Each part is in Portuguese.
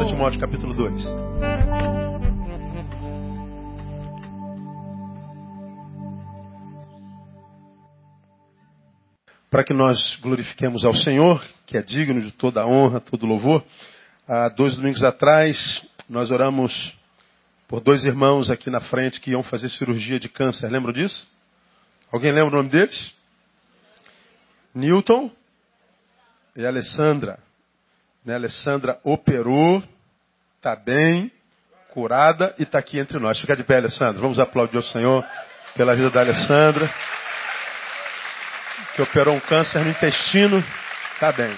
2 Timóteo capítulo 2. Para que nós glorifiquemos ao Senhor, que é digno de toda a honra, todo louvor. Há dois domingos atrás, nós oramos por dois irmãos aqui na frente que iam fazer cirurgia de câncer. Lembram disso? Alguém lembra o nome deles? Newton e Alessandra. Né, Alessandra operou, está bem, curada e está aqui entre nós. Fica de pé, Alessandra. Vamos aplaudir o Senhor pela vida da Alessandra, que operou um câncer no intestino. Está bem.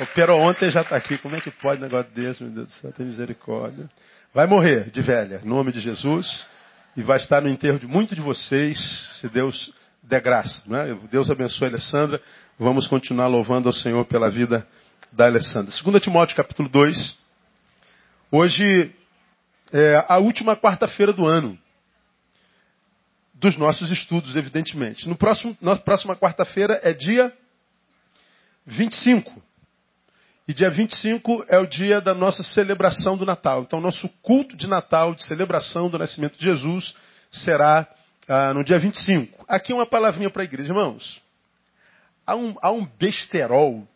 Operou ontem e já está aqui. Como é que pode um negócio desse, meu Deus do céu? Tem misericórdia. Vai morrer de velha, em nome de Jesus. E vai estar no enterro de muitos de vocês, se Deus der graça. Né? Deus abençoe a Alessandra. Vamos continuar louvando ao Senhor pela vida da Alessandra. 2 Timóteo capítulo 2. Hoje é a última quarta-feira do ano. Dos nossos estudos, evidentemente. No próximo, na próxima quarta-feira é dia 25. E dia 25 é o dia da nossa celebração do Natal. Então, nosso culto de Natal, de celebração do nascimento de Jesus, será ah, no dia 25. Aqui uma palavrinha para a igreja, irmãos. Há um, há um besterol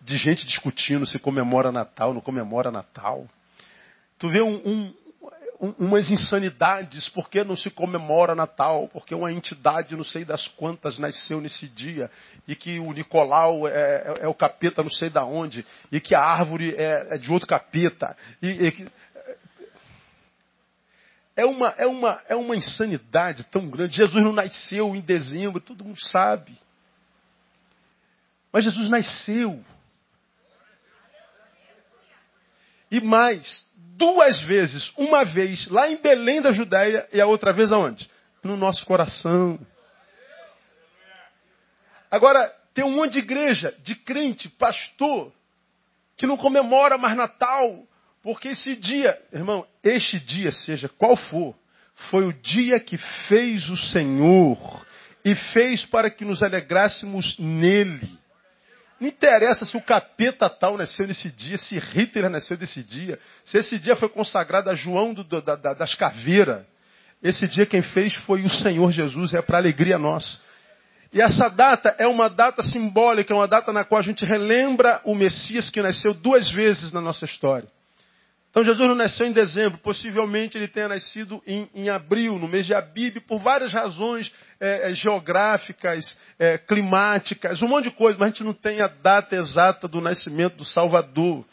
de gente discutindo se comemora Natal, não comemora Natal. Tu vê um, um, um, umas insanidades, porque não se comemora Natal, porque uma entidade não sei das quantas nasceu nesse dia, e que o Nicolau é, é, é o capeta não sei da onde, e que a árvore é, é de outro capeta. E, e, é, uma, é, uma, é uma insanidade tão grande. Jesus não nasceu em dezembro, todo mundo sabe. Mas Jesus nasceu. E mais, duas vezes, uma vez lá em Belém da Judéia e a outra vez aonde? No nosso coração. Agora, tem um monte de igreja, de crente, pastor, que não comemora mais Natal, porque esse dia, irmão, este dia, seja qual for, foi o dia que fez o Senhor e fez para que nos alegrássemos nele. Não interessa se o capeta tal nasceu nesse dia, se Hitler nasceu nesse dia, se esse dia foi consagrado a João do, da, da, das Caveiras. Esse dia quem fez foi o Senhor Jesus, é para alegria nossa. E essa data é uma data simbólica, é uma data na qual a gente relembra o Messias que nasceu duas vezes na nossa história. Então Jesus não nasceu em dezembro, possivelmente ele tenha nascido em, em abril, no mês de Abib, por várias razões é, é, geográficas, é, climáticas, um monte de coisa, mas a gente não tem a data exata do nascimento do Salvador.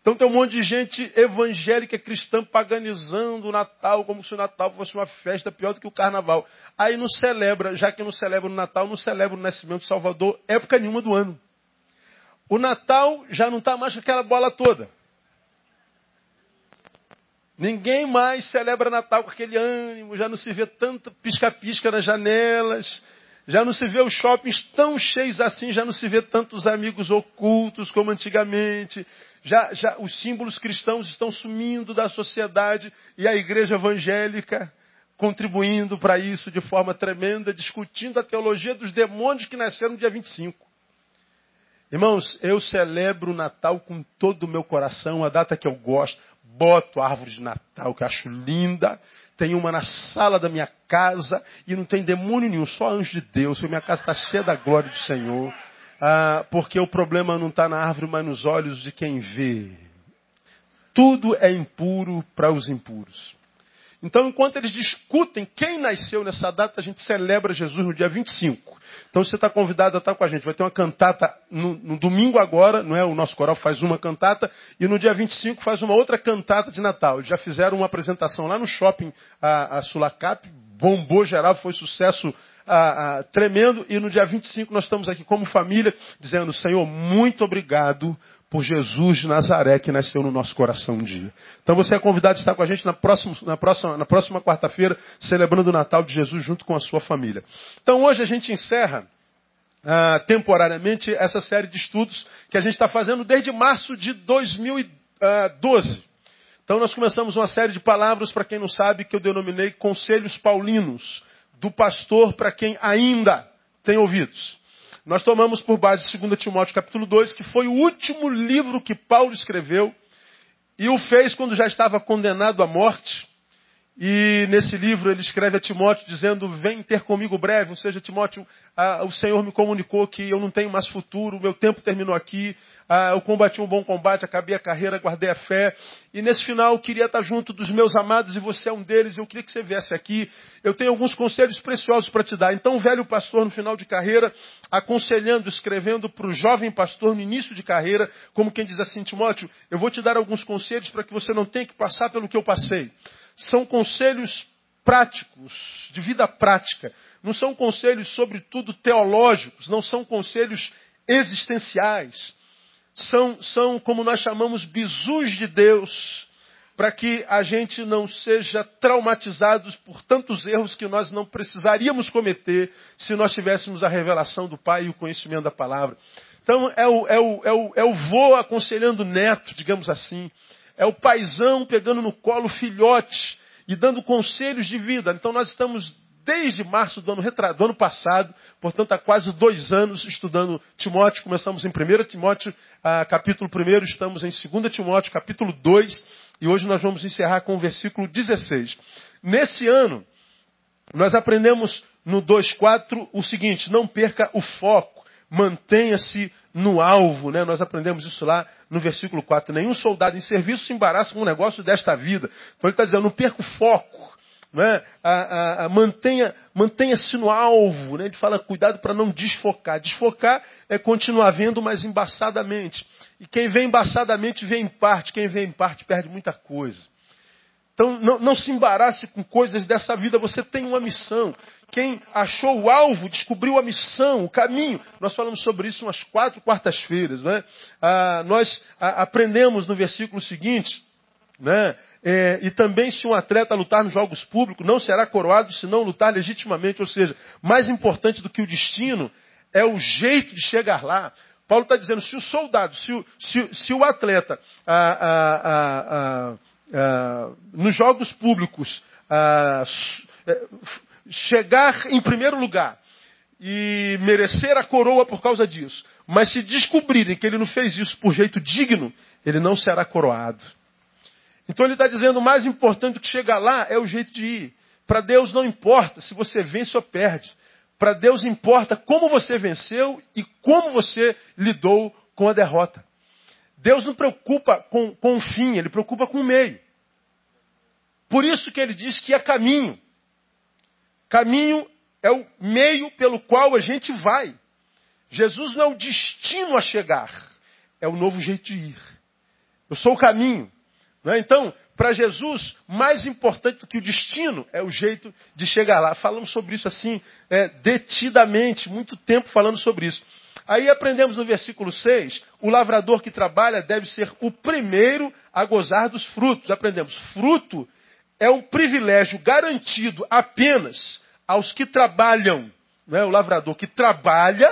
Então tem um monte de gente evangélica cristã paganizando o Natal, como se o Natal fosse uma festa pior do que o Carnaval. Aí não celebra, já que não celebra o Natal, não celebra o nascimento do Salvador, época nenhuma do ano. O Natal já não está mais com aquela bola toda. Ninguém mais celebra Natal com aquele ânimo, já não se vê tanto pisca-pisca nas janelas, já não se vê os shoppings tão cheios assim, já não se vê tantos amigos ocultos como antigamente, já, já os símbolos cristãos estão sumindo da sociedade e a igreja evangélica contribuindo para isso de forma tremenda, discutindo a teologia dos demônios que nasceram no dia 25. Irmãos, eu celebro o Natal com todo o meu coração, a data que eu gosto boto a árvore de Natal, que eu acho linda. Tem uma na sala da minha casa e não tem demônio nenhum, só anjo de Deus. Minha casa está cheia da glória do Senhor. Ah, porque o problema não está na árvore, mas nos olhos de quem vê. Tudo é impuro para os impuros. Então, enquanto eles discutem quem nasceu nessa data, a gente celebra Jesus no dia 25. Então, você está convidado a estar com a gente. Vai ter uma cantata no, no, domingo agora, não é? O nosso coral faz uma cantata, e no dia 25 faz uma outra cantata de Natal. Eles já fizeram uma apresentação lá no shopping, a, a Sulacap, bombou geral, foi sucesso tremendo, e no dia 25 nós estamos aqui como família, dizendo, Senhor, muito obrigado por Jesus de Nazaré que nasceu no nosso coração um dia. Então você é convidado a estar com a gente na próxima, na próxima, na próxima quarta-feira, celebrando o Natal de Jesus junto com a sua família. Então hoje a gente encerra ah, temporariamente essa série de estudos que a gente está fazendo desde março de 2012. Então nós começamos uma série de palavras, para quem não sabe, que eu denominei Conselhos Paulinos, do pastor para quem ainda tem ouvidos. Nós tomamos por base 2 Timóteo capítulo 2, que foi o último livro que Paulo escreveu e o fez quando já estava condenado à morte. E nesse livro ele escreve a Timóteo dizendo: Vem ter comigo breve. Ou seja, Timóteo, ah, o Senhor me comunicou que eu não tenho mais futuro, o meu tempo terminou aqui. Ah, eu combati um bom combate, acabei a carreira, guardei a fé. E nesse final eu queria estar junto dos meus amados e você é um deles. Eu queria que você viesse aqui. Eu tenho alguns conselhos preciosos para te dar. Então, o velho pastor, no final de carreira, aconselhando, escrevendo para o jovem pastor no início de carreira, como quem diz assim: Timóteo, eu vou te dar alguns conselhos para que você não tenha que passar pelo que eu passei são conselhos práticos, de vida prática. Não são conselhos, sobretudo, teológicos, não são conselhos existenciais. São, são como nós chamamos, bisus de Deus, para que a gente não seja traumatizado por tantos erros que nós não precisaríamos cometer se nós tivéssemos a revelação do Pai e o conhecimento da palavra. Então, é o, é o, é o, é o vô aconselhando neto, digamos assim. É o paizão pegando no colo o filhote e dando conselhos de vida. Então nós estamos desde março do ano, do ano passado, portanto há quase dois anos estudando Timóteo. Começamos em 1 Timóteo, ah, capítulo 1, estamos em 2 Timóteo, capítulo 2, e hoje nós vamos encerrar com o versículo 16. Nesse ano, nós aprendemos no 2.4 o seguinte, não perca o foco, mantenha-se no alvo, né? Nós aprendemos isso lá no versículo 4. Nenhum soldado em serviço se embaraça com um negócio desta vida. Então ele está dizendo, não perca o foco. Né? A, a, a, mantenha, mantenha-se no alvo. Né? Ele fala, cuidado para não desfocar. Desfocar é continuar vendo, mas embaçadamente. E quem vê embaçadamente vê em parte. Quem vê em parte perde muita coisa. Então não, não, se embarace com coisas dessa vida, você tem uma missão. Quem achou o alvo descobriu a missão, o caminho. Nós falamos sobre isso umas quatro quartas-feiras. Né? Ah, nós ah, aprendemos no versículo seguinte, né? É, e também se um atleta lutar nos jogos públicos, não será coroado se não lutar legitimamente. Ou seja, mais importante do que o destino é o jeito de chegar lá. Paulo está dizendo, se o soldado, se o, se, se o atleta ah, ah, nos jogos públicos, ah, eh, chegar em primeiro lugar e merecer a coroa por causa disso, mas se descobrirem que ele não fez isso por jeito digno, ele não será coroado. Então ele está dizendo: o mais importante que chegar lá é o jeito de ir. Para Deus não importa se você vence ou perde. Para Deus importa como você venceu e como você lidou com a derrota. Deus não preocupa com, com o fim, ele preocupa com o meio. Por isso que ele diz que é caminho. Caminho é o meio pelo qual a gente vai. Jesus não é o destino a chegar, é o novo jeito de ir. Eu sou o caminho. É? Então, para Jesus, mais importante do que o destino é o jeito de chegar lá. Falamos sobre isso assim, é, detidamente, muito tempo falando sobre isso. Aí aprendemos no versículo 6, o lavrador que trabalha deve ser o primeiro a gozar dos frutos. Aprendemos, fruto é um privilégio garantido apenas aos que trabalham. Não é? O lavrador que trabalha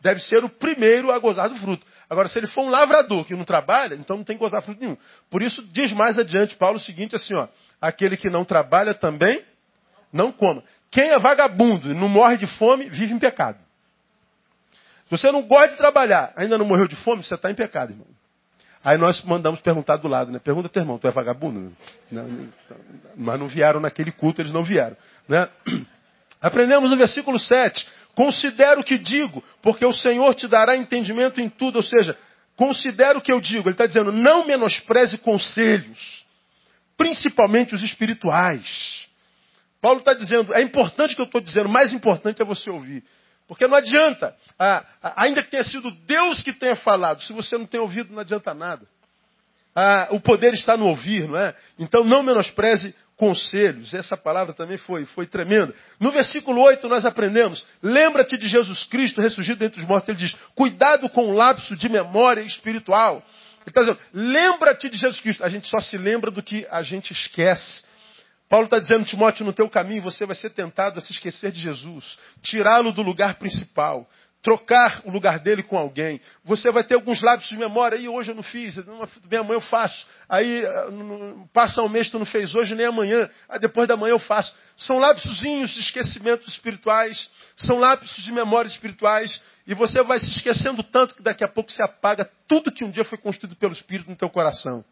deve ser o primeiro a gozar do fruto. Agora, se ele for um lavrador que não trabalha, então não tem que gozar fruto nenhum. Por isso, diz mais adiante Paulo o seguinte assim, ó. Aquele que não trabalha também não coma. Quem é vagabundo e não morre de fome, vive em pecado. Se você não gosta de trabalhar, ainda não morreu de fome, você está em pecado, irmão. Aí nós mandamos perguntar do lado, né? Pergunta teu irmão, tu é vagabundo? Não, mas não vieram naquele culto, eles não vieram. Né? Aprendemos no versículo 7. Considero o que digo, porque o Senhor te dará entendimento em tudo. Ou seja, considero o que eu digo. Ele está dizendo, não menospreze conselhos, principalmente os espirituais. Paulo está dizendo, é importante o que eu estou dizendo, mais importante é você ouvir. Porque não adianta, ah, ainda que tenha sido Deus que tenha falado, se você não tem ouvido, não adianta nada. Ah, o poder está no ouvir, não é? Então não menospreze conselhos. Essa palavra também foi, foi tremenda. No versículo 8 nós aprendemos: lembra-te de Jesus Cristo ressurgido entre os mortos. Ele diz: cuidado com o lapso de memória espiritual. Ele está dizendo: lembra-te de Jesus Cristo. A gente só se lembra do que a gente esquece. Paulo está dizendo, Timóteo, no teu caminho você vai ser tentado a se esquecer de Jesus, tirá-lo do lugar principal, trocar o lugar dele com alguém. Você vai ter alguns lábios de memória, aí hoje eu não fiz, bem amanhã eu faço. Aí ah, passa um mês tu não fez hoje nem amanhã, aí depois da manhã eu faço. São lapsozinhos de esquecimentos espirituais, são lapsos de memórias espirituais, e você vai se esquecendo tanto que daqui a pouco se apaga tudo que um dia foi construído pelo Espírito no teu coração.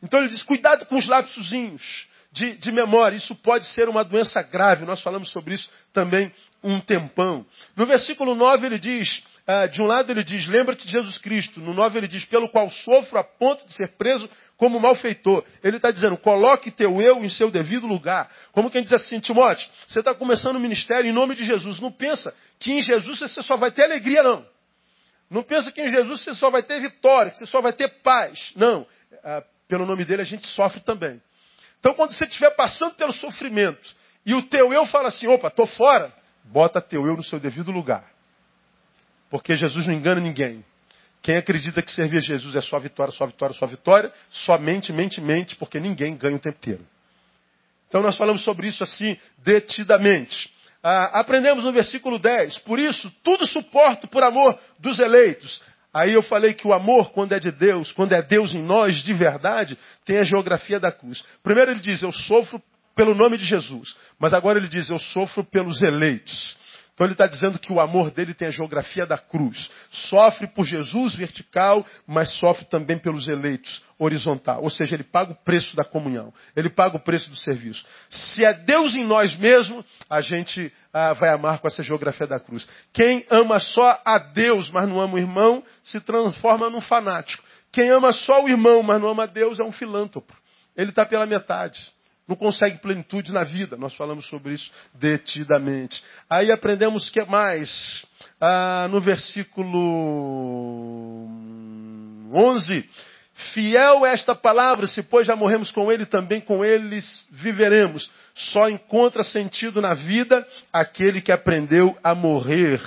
Então ele diz: cuidado com os lapsozinhos de, de memória. Isso pode ser uma doença grave. Nós falamos sobre isso também um tempão. No versículo 9 ele diz: ah, de um lado ele diz, lembra-te de Jesus Cristo. No 9 ele diz, pelo qual sofro a ponto de ser preso como malfeitor. Ele está dizendo, coloque teu eu em seu devido lugar. Como quem diz assim, Timóteo, você está começando o ministério em nome de Jesus. Não pensa que em Jesus você só vai ter alegria, não. Não pensa que em Jesus você só vai ter vitória, que você só vai ter paz. Não. Ah, pelo nome dele a gente sofre também. Então quando você estiver passando pelo sofrimento e o teu eu fala assim, opa, estou fora, bota teu eu no seu devido lugar. Porque Jesus não engana ninguém. Quem acredita que servir a Jesus é só vitória, só vitória, só vitória, somente, mente, mente, porque ninguém ganha o tempo inteiro. Então nós falamos sobre isso assim, detidamente. Ah, aprendemos no versículo 10, por isso tudo suporto por amor dos eleitos. Aí eu falei que o amor, quando é de Deus, quando é Deus em nós de verdade, tem a geografia da cruz. Primeiro ele diz, eu sofro pelo nome de Jesus. Mas agora ele diz, eu sofro pelos eleitos. Então ele está dizendo que o amor dele tem a geografia da cruz. Sofre por Jesus vertical, mas sofre também pelos eleitos horizontal. Ou seja, ele paga o preço da comunhão. Ele paga o preço do serviço. Se é Deus em nós mesmo, a gente ah, vai amar com essa geografia da cruz. Quem ama só a Deus, mas não ama o irmão, se transforma num fanático. Quem ama só o irmão, mas não ama a Deus, é um filântropo. Ele está pela metade não consegue plenitude na vida. Nós falamos sobre isso detidamente. Aí aprendemos que mais? Ah, no versículo 11. Fiel é esta palavra, se pois já morremos com ele, também com eles viveremos. Só encontra sentido na vida aquele que aprendeu a morrer.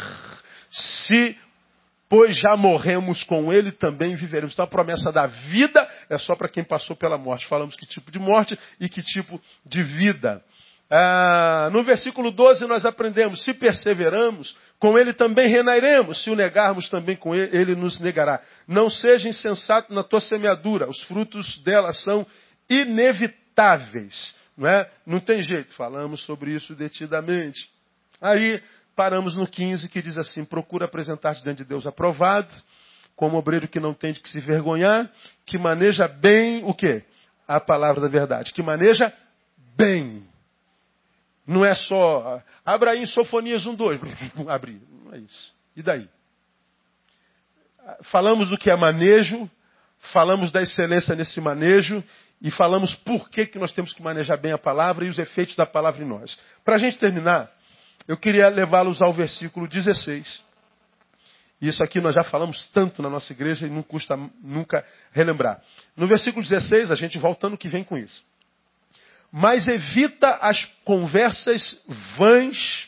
Se pois já morremos com ele, também viveremos. Então a promessa da vida é só para quem passou pela morte. Falamos que tipo de morte e que tipo de vida. Ah, no versículo 12 nós aprendemos, se perseveramos, com ele também reinaremos, se o negarmos também com ele, ele nos negará. Não seja insensato na tua semeadura, os frutos dela são inevitáveis. Não, é? não tem jeito, falamos sobre isso detidamente. Aí Paramos no 15 que diz assim: procura apresentar-te diante de Deus aprovado, como obreiro que não tem de que se vergonhar, que maneja bem o quê? A palavra da verdade. Que maneja bem. Não é só. Abra aí em Sofonias 1, 2. Abrir. Não é isso. E daí? Falamos do que é manejo, falamos da excelência nesse manejo e falamos por que, que nós temos que manejar bem a palavra e os efeitos da palavra em nós. Para a gente terminar, eu queria levá-los ao versículo 16. Isso aqui nós já falamos tanto na nossa igreja e não custa nunca relembrar. No versículo 16, a gente voltando que vem com isso. Mas evita as conversas vãs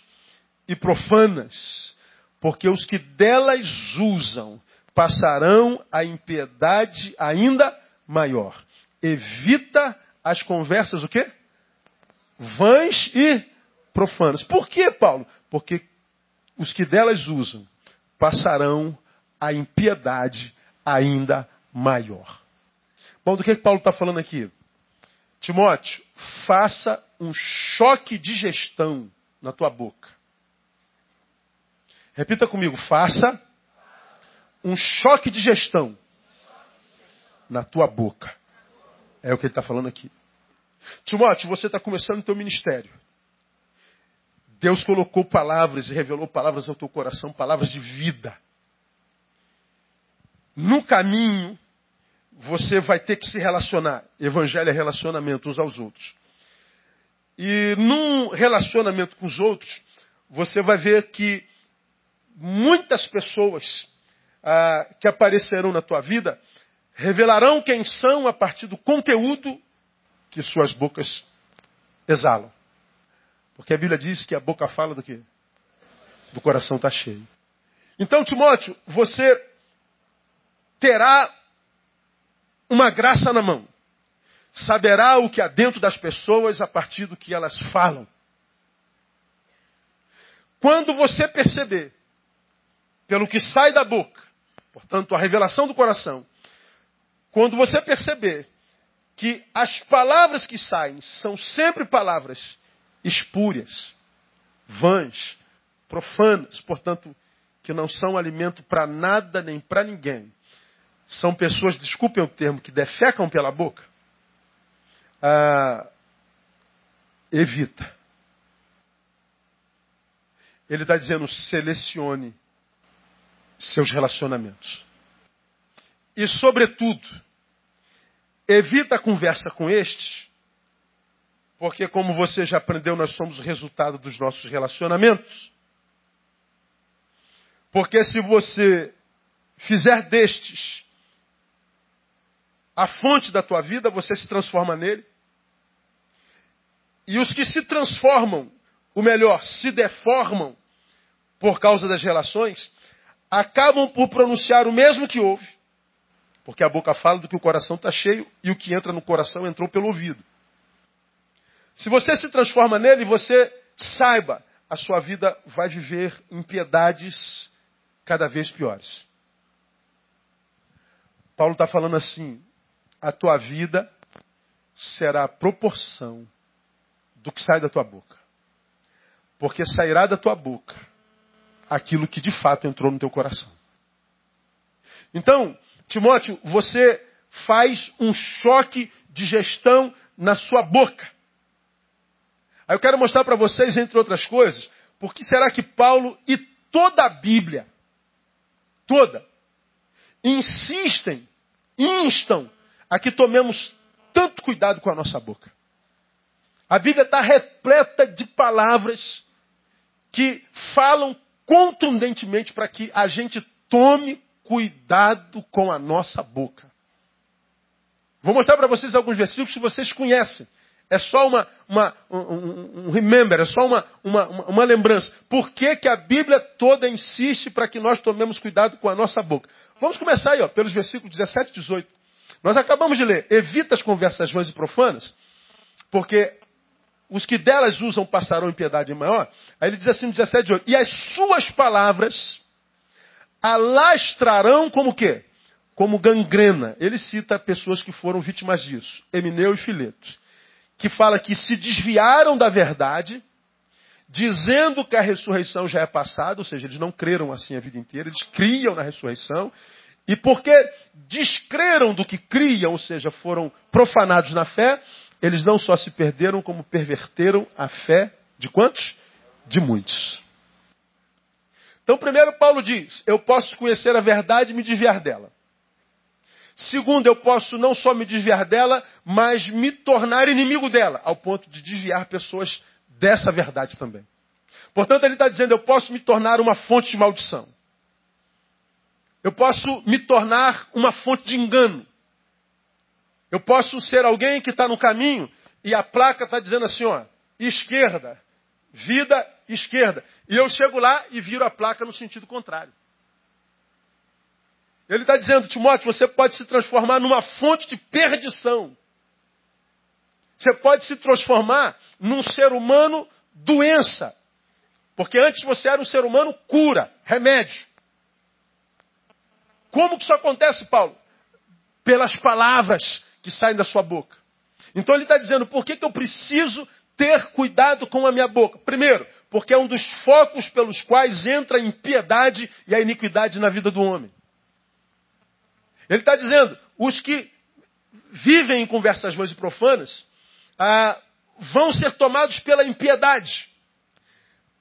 e profanas, porque os que delas usam passarão a impiedade ainda maior. Evita as conversas o quê? Vãs e profanas. Por que, Paulo? Porque os que delas usam passarão a impiedade ainda maior. Bom, do que, que Paulo está falando aqui? Timóteo, faça um choque de gestão na tua boca. Repita comigo, faça um choque de gestão na tua boca. É o que ele está falando aqui. Timóteo, você está começando o teu ministério. Deus colocou palavras e revelou palavras ao teu coração, palavras de vida. No caminho, você vai ter que se relacionar. Evangelho é relacionamento uns aos outros. E num relacionamento com os outros, você vai ver que muitas pessoas ah, que aparecerão na tua vida revelarão quem são a partir do conteúdo que suas bocas exalam. Porque a Bíblia diz que a boca fala do quê? Do coração está cheio. Então, Timóteo, você terá uma graça na mão. Saberá o que há dentro das pessoas a partir do que elas falam. Quando você perceber, pelo que sai da boca, portanto, a revelação do coração, quando você perceber que as palavras que saem são sempre palavras espúrias, vãs, profanas, portanto, que não são alimento para nada nem para ninguém. São pessoas, desculpem o termo, que defecam pela boca. ah, evita. Ele está dizendo: selecione seus relacionamentos. E, sobretudo, evita a conversa com estes, porque, como você já aprendeu, nós somos o resultado dos nossos relacionamentos. Porque se você fizer destes a fonte da tua vida, você se transforma nele. E os que se transformam, ou melhor, se deformam por causa das relações, acabam por pronunciar o mesmo que ouve. Porque a boca fala do que o coração está cheio e o que entra no coração entrou pelo ouvido. Se você se transforma nele, você saiba, a sua vida vai viver impiedades cada vez piores. Paulo está falando assim: a tua vida será a proporção do que sai da tua boca. Porque sairá da tua boca aquilo que de fato entrou no teu coração. Então, Timóteo, você faz um choque de gestão na sua boca. Aí eu quero mostrar para vocês, entre outras coisas, por que será que Paulo e toda a Bíblia, toda, insistem, instam a que tomemos tanto cuidado com a nossa boca. A Bíblia está repleta de palavras que falam contundentemente para que a gente tome cuidado com a nossa boca. Vou mostrar para vocês alguns versículos que vocês conhecem. É só uma, uma um, um, remember, é só uma, uma, uma lembrança. Por que, que a Bíblia toda insiste para que nós tomemos cuidado com a nossa boca? Vamos começar aí, ó, pelos versículos 17 e 18. Nós acabamos de ler, evita as conversas vãs e profanas, porque os que delas usam passarão em piedade maior. Aí ele diz assim no 17 de 8, e as suas palavras alastrarão como quê? Como gangrena. Ele cita pessoas que foram vítimas disso, Emineu e Fileto que fala que se desviaram da verdade, dizendo que a ressurreição já é passada, ou seja, eles não creram assim a vida inteira, eles criam na ressurreição, e porque descreram do que criam, ou seja, foram profanados na fé, eles não só se perderam, como perverteram a fé de quantos? De muitos. Então, primeiro, Paulo diz: Eu posso conhecer a verdade e me desviar dela. Segundo, eu posso não só me desviar dela, mas me tornar inimigo dela, ao ponto de desviar pessoas dessa verdade também. Portanto, ele está dizendo: eu posso me tornar uma fonte de maldição. Eu posso me tornar uma fonte de engano. Eu posso ser alguém que está no caminho e a placa está dizendo assim: ó, esquerda, vida esquerda. E eu chego lá e viro a placa no sentido contrário. Ele está dizendo, Timóteo, você pode se transformar numa fonte de perdição. Você pode se transformar num ser humano doença. Porque antes você era um ser humano cura, remédio. Como que isso acontece, Paulo? Pelas palavras que saem da sua boca. Então ele está dizendo, por que, que eu preciso ter cuidado com a minha boca? Primeiro, porque é um dos focos pelos quais entra a impiedade e a iniquidade na vida do homem. Ele está dizendo, os que vivem em conversas vãs e profanas ah, vão ser tomados pela impiedade.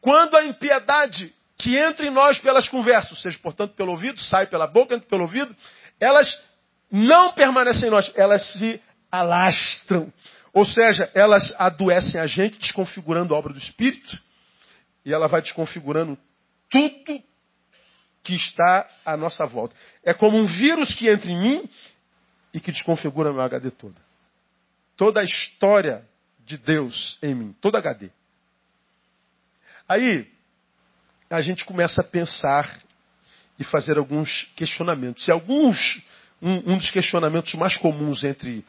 Quando a impiedade que entra em nós pelas conversas, ou seja, portanto pelo ouvido, sai pela boca, entra pelo ouvido, elas não permanecem em nós, elas se alastram. Ou seja, elas adoecem a gente, desconfigurando a obra do Espírito, e ela vai desconfigurando tudo que está à nossa volta. É como um vírus que entra em mim e que desconfigura meu HD todo. Toda a história de Deus em mim, todo HD. Aí, a gente começa a pensar e fazer alguns questionamentos. E alguns, um, um dos questionamentos mais comuns entre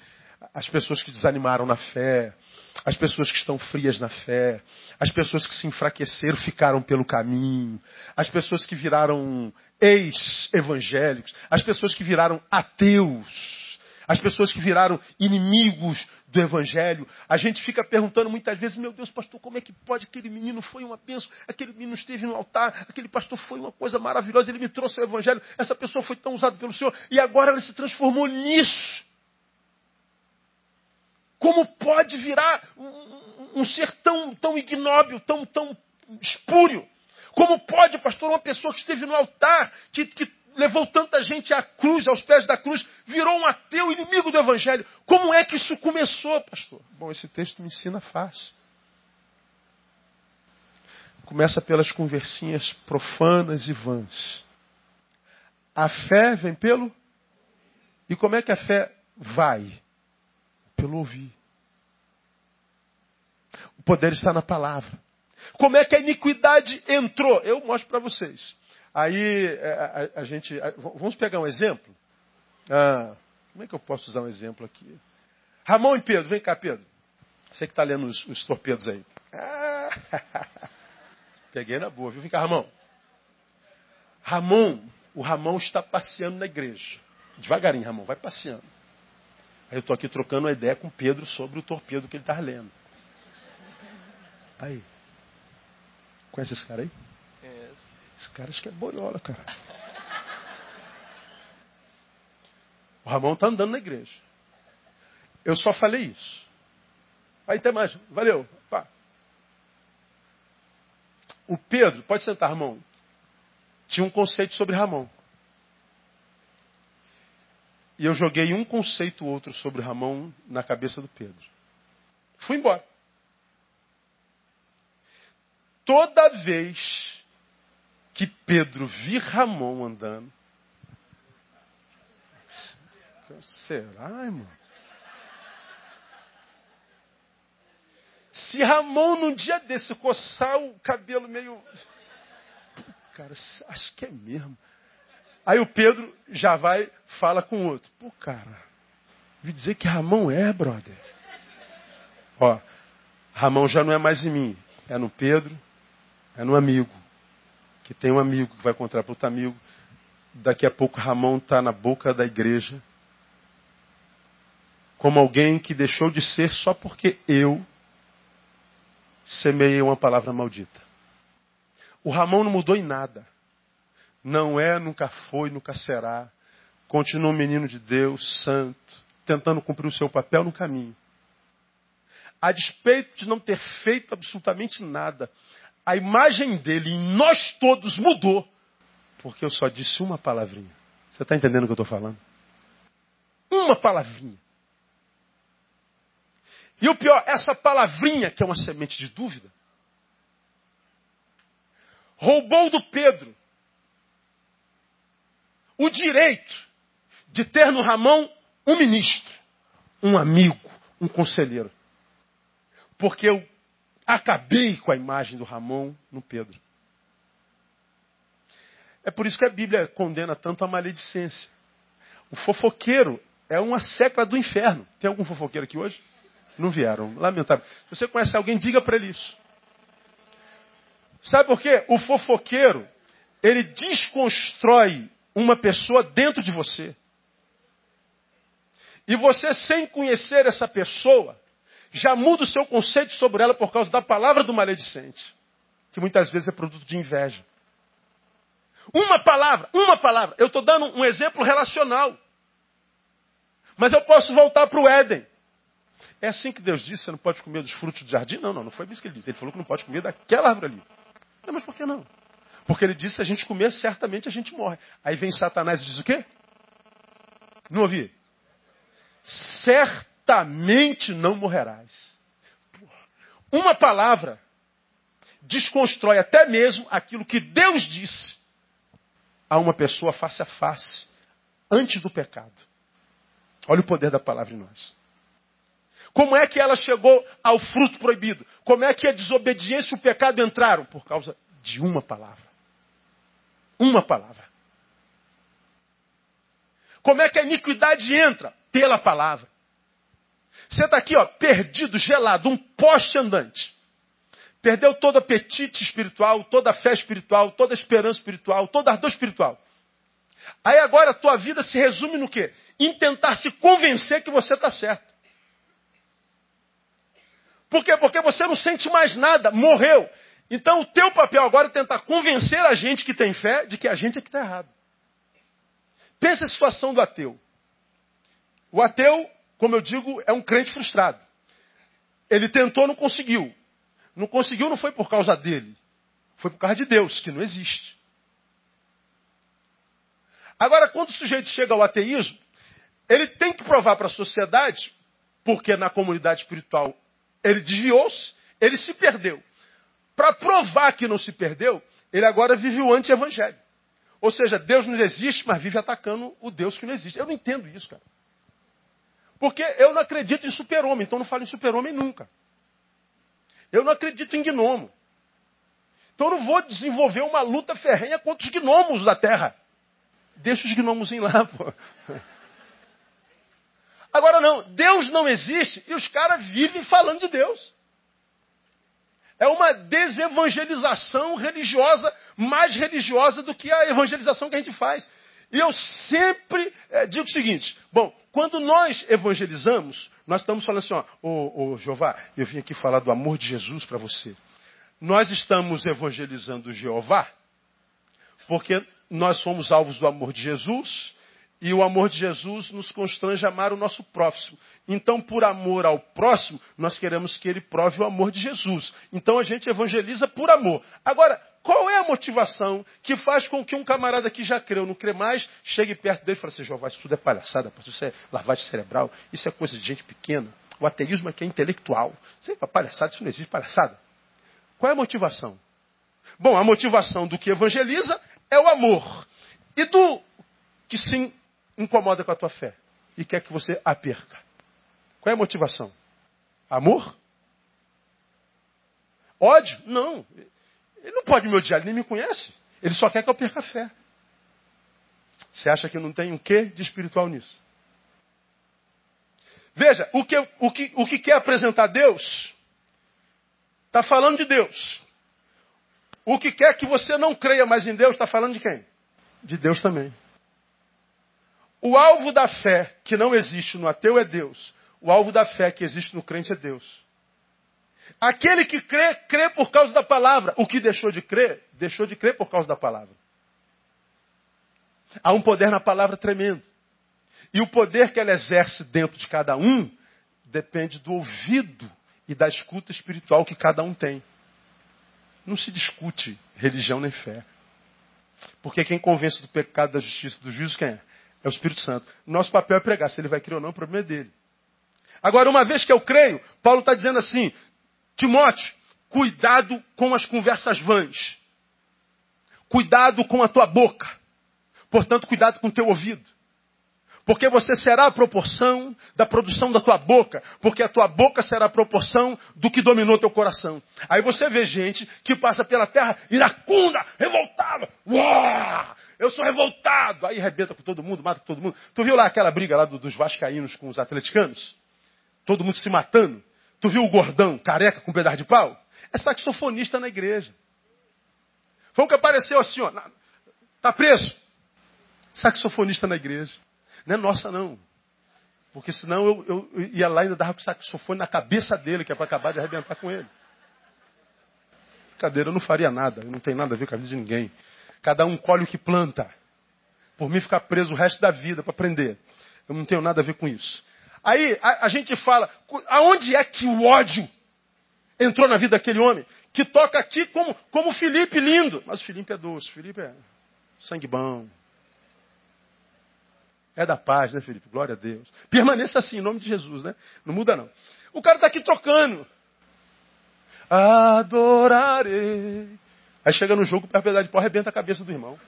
as pessoas que desanimaram na fé, as pessoas que estão frias na fé, as pessoas que se enfraqueceram ficaram pelo caminho, as pessoas que viraram ex-evangélicos, as pessoas que viraram ateus, as pessoas que viraram inimigos do evangelho. A gente fica perguntando muitas vezes, meu Deus, pastor, como é que pode? Aquele menino foi uma bênção, aquele menino esteve no altar, aquele pastor foi uma coisa maravilhosa, ele me trouxe o evangelho, essa pessoa foi tão usada pelo Senhor, e agora ela se transformou nisso. Como pode virar um, um ser tão, tão ignóbil, tão, tão espúrio? Como pode, pastor, uma pessoa que esteve no altar, que, que levou tanta gente à cruz, aos pés da cruz, virou um ateu inimigo do Evangelho? Como é que isso começou, pastor? Bom, esse texto me ensina fácil. Começa pelas conversinhas profanas e vãs. A fé vem pelo. E como é que a fé vai? Pelo ouvir. O poder está na palavra. Como é que a iniquidade entrou? Eu mostro para vocês. Aí é, a, a, a gente. A, vamos pegar um exemplo? Ah, como é que eu posso usar um exemplo aqui? Ramon e Pedro, vem cá, Pedro. Você que está lendo os, os, torpedos aí. Ah, peguei na boa, viu? Vem cá, Ramon. Ramon, o Ramon está passeando na igreja. Devagarinho, Ramon, vai passeando. Aí eu estou aqui trocando uma ideia com Pedro sobre o torpedo que ele está lendo. Aí. Conhece esse cara aí? É. Esse cara acho que é boiola, cara. O Ramon está andando na igreja. Eu só falei isso. Aí até mais. Valeu. Pá. O Pedro, pode sentar, Ramon. Tinha um conceito sobre Ramon. E eu joguei um conceito ou outro sobre Ramon na cabeça do Pedro. Fui embora. Toda vez que Pedro vir Ramon andando, será, irmão? Se Ramon num dia desse coçar o cabelo meio. Cara, acho que é mesmo. Aí o Pedro já vai, fala com o outro. Pô, cara, vi dizer que Ramon é, brother. Ó, Ramon já não é mais em mim, é no Pedro, é no amigo. Que tem um amigo que vai encontrar para outro amigo. Daqui a pouco Ramon está na boca da igreja. Como alguém que deixou de ser só porque eu semeei uma palavra maldita. O Ramon não mudou em nada. Não é, nunca foi, nunca será. Continua um menino de Deus, santo, tentando cumprir o seu papel no caminho. A despeito de não ter feito absolutamente nada, a imagem dele em nós todos mudou, porque eu só disse uma palavrinha. Você está entendendo o que eu estou falando? Uma palavrinha. E o pior, essa palavrinha, que é uma semente de dúvida, roubou do Pedro o direito de ter no Ramão um ministro, um amigo, um conselheiro. Porque eu acabei com a imagem do Ramon no Pedro. É por isso que a Bíblia condena tanto a maledicência. O fofoqueiro é uma secla do inferno. Tem algum fofoqueiro aqui hoje? Não vieram. Lamentável. Se você conhece alguém, diga para ele isso. Sabe por quê? O fofoqueiro, ele desconstrói uma pessoa dentro de você. E você, sem conhecer essa pessoa, já muda o seu conceito sobre ela por causa da palavra do maledicente, que muitas vezes é produto de inveja. Uma palavra, uma palavra. Eu estou dando um exemplo relacional. Mas eu posso voltar para o Éden. É assim que Deus disse: você não pode comer dos frutos do jardim? Não, não, não foi isso que ele disse. Ele falou que não pode comer daquela árvore ali. Não, mas por que não? Porque ele disse: se a gente comer, certamente a gente morre. Aí vem Satanás e diz o quê? Não ouvi? Certamente não morrerás. Uma palavra desconstrói até mesmo aquilo que Deus disse a uma pessoa face a face, antes do pecado. Olha o poder da palavra em nós. Como é que ela chegou ao fruto proibido? Como é que a desobediência e o pecado entraram? Por causa de uma palavra. Uma palavra. Como é que a iniquidade entra? Pela palavra. Você está aqui, ó, perdido, gelado, um poste andante. Perdeu todo apetite espiritual, toda a fé espiritual, toda a esperança espiritual, toda a ardor espiritual. Aí agora a tua vida se resume no quê? Em tentar se convencer que você está certo. Por quê? Porque você não sente mais nada, morreu. Então o teu papel agora é tentar convencer a gente que tem fé de que a gente é que está errado. Pensa a situação do ateu. O ateu, como eu digo, é um crente frustrado. Ele tentou, não conseguiu. Não conseguiu, não foi por causa dele. Foi por causa de Deus, que não existe. Agora, quando o sujeito chega ao ateísmo, ele tem que provar para a sociedade, porque na comunidade espiritual ele desviou-se, ele se perdeu. Para provar que não se perdeu, ele agora vive o anti-evangelho. Ou seja, Deus não existe, mas vive atacando o Deus que não existe. Eu não entendo isso, cara. Porque eu não acredito em super-homem, então não falo em super-homem nunca. Eu não acredito em gnomo. Então eu não vou desenvolver uma luta ferrenha contra os gnomos da Terra. Deixa os gnomos em lá, pô. Agora não, Deus não existe e os caras vivem falando de Deus. É uma desevangelização religiosa, mais religiosa do que a evangelização que a gente faz. E eu sempre é, digo o seguinte: bom, quando nós evangelizamos, nós estamos falando assim, ó, ô, ô Jeová, eu vim aqui falar do amor de Jesus para você. Nós estamos evangelizando Jeová, porque nós somos alvos do amor de Jesus, e o amor de Jesus nos constrange a amar o nosso próximo. Então, por amor ao próximo, nós queremos que ele prove o amor de Jesus. Então a gente evangeliza por amor. Agora, qual é a motivação que faz com que um camarada que já creu, não crê mais, chegue perto dele e fale assim, Jeová, isso tudo é palhaçada, isso é lavagem cerebral, isso é coisa de gente pequena. O ateísmo aqui é intelectual. Isso é palhaçada, isso não existe palhaçada. Qual é a motivação? Bom, a motivação do que evangeliza é o amor. E do que se incomoda com a tua fé e quer que você a perca. Qual é a motivação? Amor? Ódio? Não. Ele não pode me odiar, ele nem me conhece. Ele só quer que eu perca a fé. Você acha que não tem o quê de espiritual nisso? Veja, o que, o que, o que quer apresentar Deus, está falando de Deus. O que quer que você não creia mais em Deus, está falando de quem? De Deus também. O alvo da fé que não existe no ateu é Deus. O alvo da fé que existe no crente é Deus. Aquele que crê, crê por causa da palavra. O que deixou de crer, deixou de crer por causa da palavra. Há um poder na palavra tremendo. E o poder que ela exerce dentro de cada um depende do ouvido e da escuta espiritual que cada um tem. Não se discute religião nem fé. Porque quem convence do pecado, da justiça, do juízo, quem é? É o Espírito Santo. Nosso papel é pregar. Se ele vai crer ou não, o problema é dele. Agora, uma vez que eu creio, Paulo está dizendo assim: Timóteo, cuidado com as conversas vãs. Cuidado com a tua boca. Portanto, cuidado com o teu ouvido. Porque você será a proporção da produção da tua boca. Porque a tua boca será a proporção do que dominou teu coração. Aí você vê gente que passa pela terra iracunda, revoltada. Uau! Eu sou revoltado. Aí arrebenta com todo mundo, mata com todo mundo. Tu viu lá aquela briga lá dos vascaínos com os atleticanos? Todo mundo se matando. Tu viu o gordão, careca, com um pedaço de pau? É saxofonista na igreja. Foi o que apareceu assim, ó. Tá preso? Saxofonista na igreja. Não é nossa, não. Porque senão eu, eu, ia lá e ainda dava com saxofone na cabeça dele, que é para acabar de arrebentar com ele. Cadeira, eu não faria nada, eu não tenho nada a ver com a vida de ninguém. Cada um colhe o que planta. Por mim ficar preso o resto da vida para aprender. Eu não tenho nada a ver com isso. Aí a, a gente fala, aonde é que o ódio entrou na vida daquele homem? Que toca aqui como, como Felipe lindo. Mas o Felipe é doce, o Felipe é sangue bom, é da paz, né, Felipe? Glória a Deus. Permaneça assim, em nome de Jesus, né? Não muda, não. O cara está aqui tocando. Adorarei. Aí chega no jogo, para pedaço de pau, arrebenta a cabeça do irmão.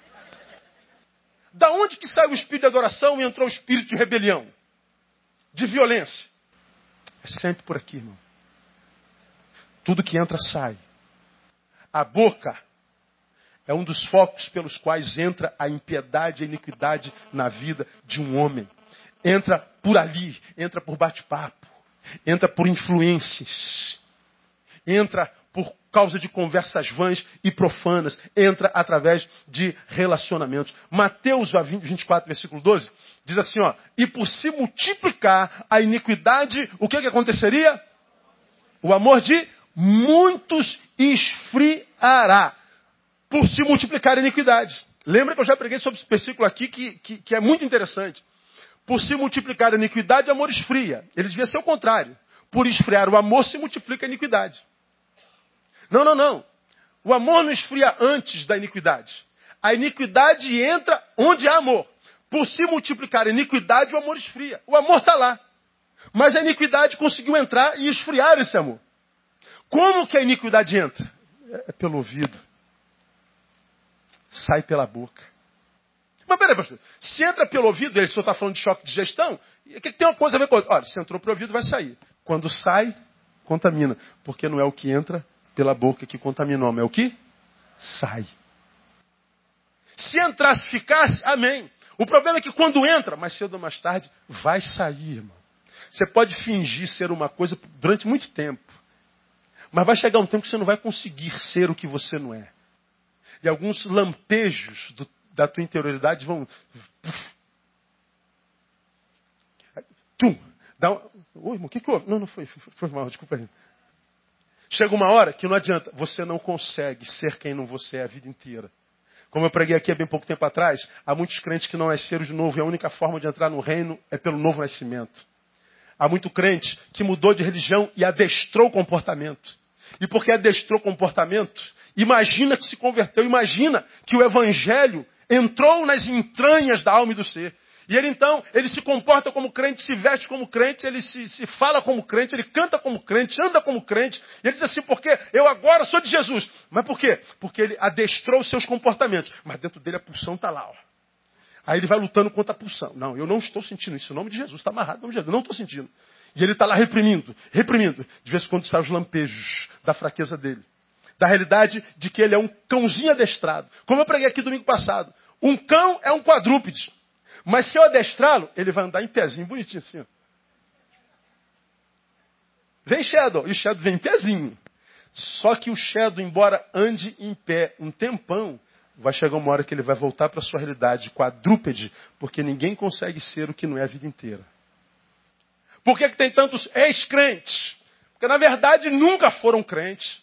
Da onde que saiu o espírito de adoração e entrou o espírito de rebelião? De violência? É sempre por aqui, irmão. Tudo que entra sai. A boca é um dos focos pelos quais entra a impiedade e a iniquidade na vida de um homem. Entra por ali, entra por bate-papo, entra por influências, entra por causa de conversas vãs e profanas, entra através de relacionamentos. Mateus 24, versículo 12, diz assim, ó, e por se multiplicar a iniquidade, o que que aconteceria? O amor de muitos esfriará por se multiplicar a iniquidade. Lembra que eu já preguei sobre esse versículo aqui que, que, que é muito interessante. Por se multiplicar a iniquidade, o amor esfria. Ele devia ser o contrário. por esfriar o amor se multiplica a iniquidade. Não, não, não. O amor não esfria antes da iniquidade. A iniquidade entra onde há amor. Por se multiplicar a iniquidade, o amor esfria. O amor está lá. Mas a iniquidade conseguiu entrar e esfriar esse amor. Como que a iniquidade entra? É pelo ouvido. Sai pela boca. Mas peraí, pastor. Se entra pelo ouvido, ele só está falando de choque de gestão, o que, tem uma coisa a ver com outra? Olha, se entrou pelo ouvido, vai sair. Quando sai, contamina. Porque não é o que entra pela boca que contamina homem, é o que sai. Se entrasse, ficasse, amém. O problema é que quando entra, mais cedo ou mais tarde, vai sair, irmão. Você pode fingir ser uma coisa durante muito tempo. Mas vai chegar um tempo que você não vai conseguir ser o que você não é. E alguns lampejos do, da tua interioridade vão. Tum! Dá um... Oi, irmão, o que, que houve? Não, não foi, foi, foi mal, desculpa aí. Chega uma hora que não adianta, você não consegue ser quem não você é a vida inteira. Como eu preguei aqui há bem pouco tempo atrás, há muitos crentes que não nasceram de novo e a única forma de entrar no reino é pelo novo nascimento. Há muito crente que mudou de religião e adestrou o comportamento. E porque adestrou o comportamento, imagina que se converteu, imagina que o evangelho entrou nas entranhas da alma e do ser. E ele então, ele se comporta como crente, se veste como crente, ele se, se fala como crente, ele canta como crente, anda como crente. E ele diz assim, porque eu agora sou de Jesus. Mas por quê? Porque ele adestrou os seus comportamentos. Mas dentro dele a pulsão está lá. Ó. Aí ele vai lutando contra a pulsão. Não, eu não estou sentindo isso. O nome de Jesus está amarrado no nome de Jesus. Não estou sentindo. E ele está lá reprimindo, reprimindo. De vez em quando saem os lampejos da fraqueza dele. Da realidade de que ele é um cãozinho adestrado. Como eu preguei aqui domingo passado. Um cão é um quadrúpede. Mas se eu adestrá-lo, ele vai andar em pezinho, bonitinho assim. Ó. Vem Shadow. E o Shadow vem em pezinho. Só que o Shadow, embora ande em pé um tempão, vai chegar uma hora que ele vai voltar para a sua realidade quadrúpede, porque ninguém consegue ser o que não é a vida inteira. Por que, que tem tantos ex-crentes? Porque na verdade nunca foram crentes.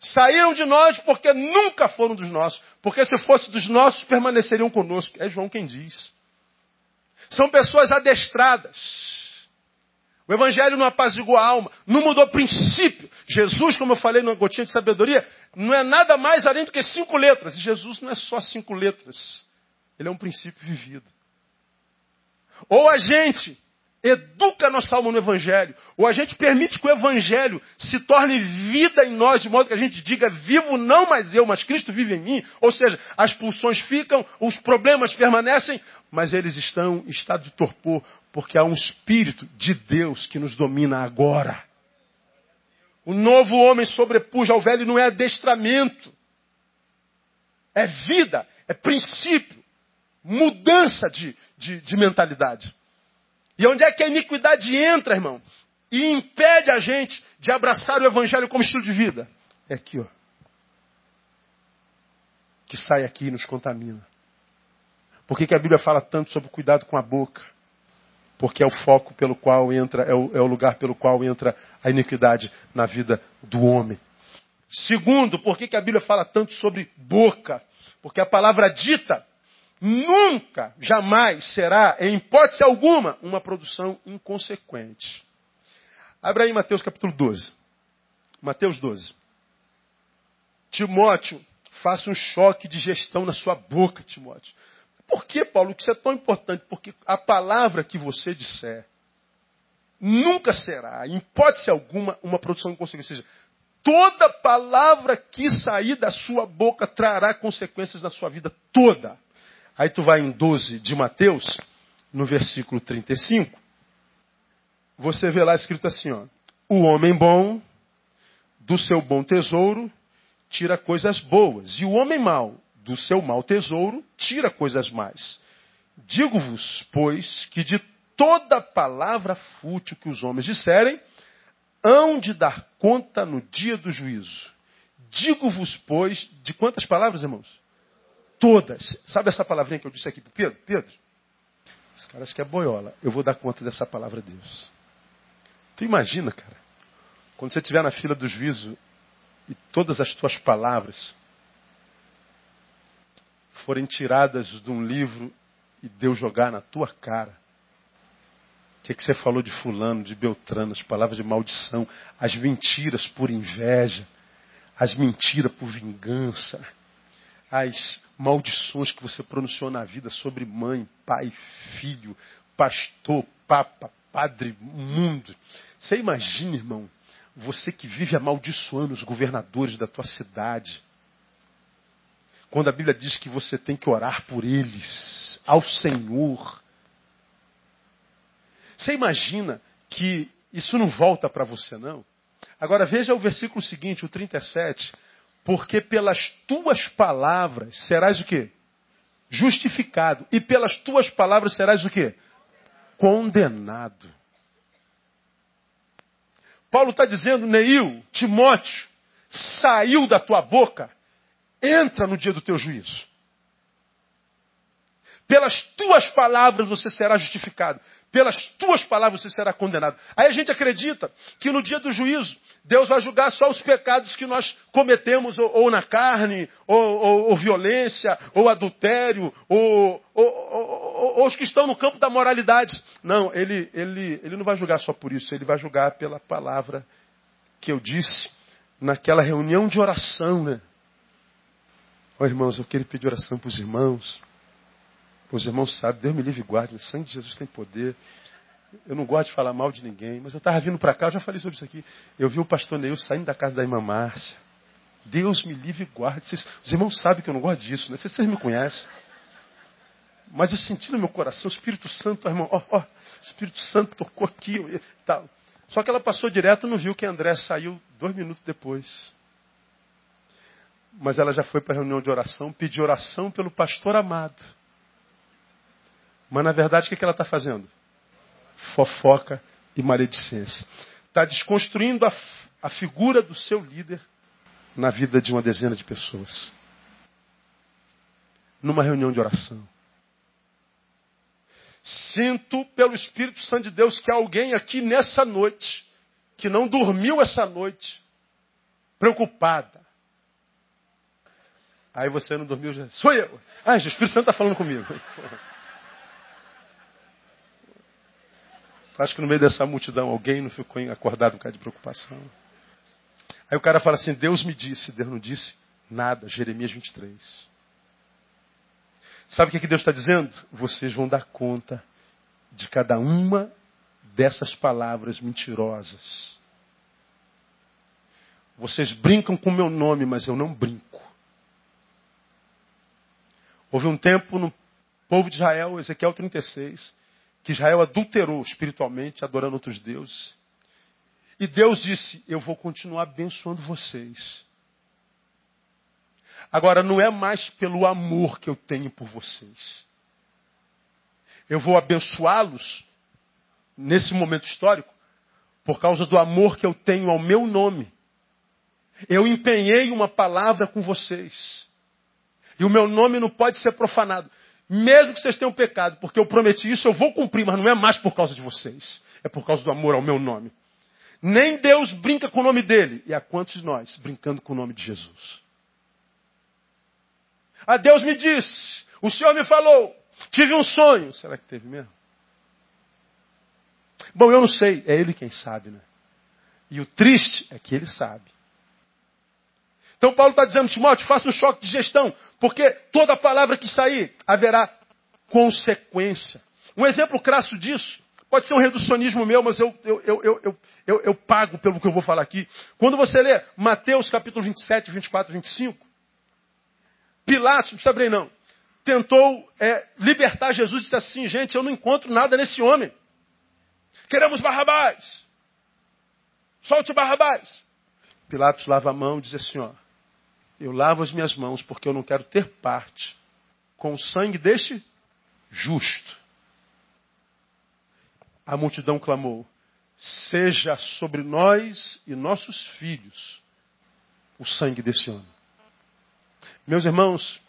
Saíram de nós porque nunca foram dos nossos. Porque se fosse dos nossos, permaneceriam conosco. É João quem diz. São pessoas adestradas. O Evangelho não apazigou a alma, não mudou princípio. Jesus, como eu falei numa gotinha de sabedoria, não é nada mais além do que cinco letras. E Jesus não é só cinco letras. Ele é um princípio vivido. Ou a gente educa nossa alma no Evangelho, ou a gente permite que o Evangelho se torne vida em nós, de modo que a gente diga, vivo não mais eu, mas Cristo vive em mim. Ou seja, as pulsões ficam, os problemas permanecem, mas eles estão em estado de torpor, porque há um Espírito de Deus que nos domina agora. O novo homem sobrepuja ao velho não é adestramento, é vida, é princípio, mudança de, de, de mentalidade. E onde é que a iniquidade entra, irmão? E impede a gente de abraçar o Evangelho como estilo de vida? É aqui, ó. Que sai aqui e nos contamina. Por que, que a Bíblia fala tanto sobre cuidado com a boca? Porque é o foco pelo qual entra, é o, é o lugar pelo qual entra a iniquidade na vida do homem. Segundo, por que, que a Bíblia fala tanto sobre boca? Porque a palavra dita nunca, jamais será, em hipótese alguma, uma produção inconsequente. Abra aí Mateus capítulo 12. Mateus 12. Timóteo, faça um choque de gestão na sua boca, Timóteo. Por que, Paulo, que isso é tão importante? Porque a palavra que você disser nunca será, em hipótese alguma, uma produção inconsequente. Ou seja, toda palavra que sair da sua boca trará consequências na sua vida toda. Aí tu vai em 12 de Mateus, no versículo 35, você vê lá escrito assim, ó, o homem bom do seu bom tesouro tira coisas boas, e o homem mau do seu mau tesouro tira coisas más. Digo-vos, pois, que de toda palavra fútil que os homens disserem, hão de dar conta no dia do juízo. Digo-vos, pois, de quantas palavras, irmãos? Todas. Sabe essa palavrinha que eu disse aqui para Pedro? Pedro, esse cara que é boiola. Eu vou dar conta dessa palavra a Deus. Tu imagina, cara, quando você estiver na fila do juízo e todas as tuas palavras forem tiradas de um livro e Deus jogar na tua cara. O que, que você falou de fulano, de Beltrano, as palavras de maldição, as mentiras por inveja, as mentiras por vingança, as maldições que você pronunciou na vida sobre mãe, pai, filho, pastor, papa, padre, mundo. Você imagina, irmão, você que vive amaldiçoando os governadores da tua cidade. Quando a Bíblia diz que você tem que orar por eles, ao Senhor. Você imagina que isso não volta para você, não? Agora veja o versículo seguinte, o 37. Porque pelas tuas palavras serás o quê? Justificado. E pelas tuas palavras serás o quê? Condenado. Paulo está dizendo, Neil, Timóteo, saiu da tua boca, entra no dia do teu juízo. Pelas tuas palavras você será justificado. Pelas tuas palavras você será condenado. Aí a gente acredita que no dia do juízo, Deus vai julgar só os pecados que nós cometemos, ou, ou na carne, ou, ou, ou, violência, ou adultério, ou, os que estão no campo da moralidade. Não, ele, ele, ele não vai julgar só por isso, ele vai julgar pela palavra que eu disse naquela reunião de oração, né? Ó oh, irmãos, eu quero pedir oração para os irmãos. Os irmãos sabem, Deus me livre e guarde, o sangue de Jesus tem poder. Eu não gosto de falar mal de ninguém, mas eu estava vindo para cá, eu já falei sobre isso aqui. Eu vi o pastor Neil saindo da casa da irmã Márcia. Deus me livre e guarde. Vocês, os irmãos sabem que eu não gosto disso, né? Vocês, vocês me conhecem. Mas eu senti no meu coração, o Espírito Santo, irmão, ó, ó, o Espírito Santo tocou aqui. E tal. Só que ela passou direto e não viu que André saiu dois minutos depois. Mas ela já foi para a reunião de oração, pediu oração pelo pastor amado. Mas na verdade, o que ela está fazendo? Fofoca e maledicência. Está desconstruindo a, a figura do seu líder na vida de uma dezena de pessoas. Numa reunião de oração. Sinto pelo Espírito Santo de Deus que alguém aqui nessa noite, que não dormiu essa noite, preocupada. Aí você não dormiu, já. Sou eu. Ah, o Espírito Santo está falando comigo. Acho que no meio dessa multidão alguém não ficou acordado por causa de preocupação. Aí o cara fala assim: Deus me disse, Deus não disse nada. Jeremias 23. Sabe o que, que Deus está dizendo? Vocês vão dar conta de cada uma dessas palavras mentirosas. Vocês brincam com o meu nome, mas eu não brinco. Houve um tempo no povo de Israel, Ezequiel 36, que Israel adulterou espiritualmente, adorando outros deuses. E Deus disse: Eu vou continuar abençoando vocês. Agora, não é mais pelo amor que eu tenho por vocês. Eu vou abençoá-los nesse momento histórico por causa do amor que eu tenho ao meu nome. Eu empenhei uma palavra com vocês. E o meu nome não pode ser profanado. Mesmo que vocês tenham pecado, porque eu prometi isso, eu vou cumprir, mas não é mais por causa de vocês. É por causa do amor ao meu nome. Nem Deus brinca com o nome dele. E há quantos de nós brincando com o nome de Jesus? Ah, Deus me disse, o Senhor me falou, tive um sonho. Será que teve mesmo? Bom, eu não sei, é Ele quem sabe, né? E o triste é que Ele sabe. Então Paulo está dizendo, Timóteo, faça um choque de gestão, porque toda palavra que sair haverá consequência. Um exemplo crasso disso, pode ser um reducionismo meu, mas eu, eu, eu, eu, eu, pago pelo que eu vou falar aqui. Quando você lê Mateus capítulo 27, 24, 25, Pilatos, não abrir não, tentou é, libertar Jesus e disse assim, gente, eu não encontro nada nesse homem. Queremos Barrabás. Solte Barrabás. Pilatos lava a mão e diz assim, ó, eu lavo as minhas mãos porque eu não quero ter parte com o sangue deste justo. A multidão clamou: Seja sobre nós e nossos filhos o sangue desse homem. Meus irmãos,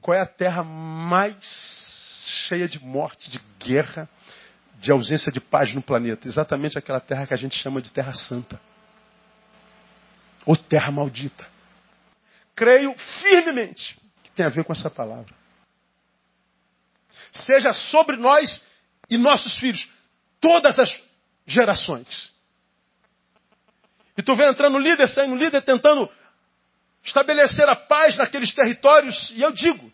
qual é a terra mais cheia de morte, de guerra, de ausência de paz no planeta? Exatamente aquela terra que a gente chama de Terra Santa. Ou terra maldita creio firmemente que tem a ver com essa palavra. Seja sobre nós e nossos filhos, todas as gerações. E tu vê entrando líder, saindo líder, tentando estabelecer a paz naqueles territórios, e eu digo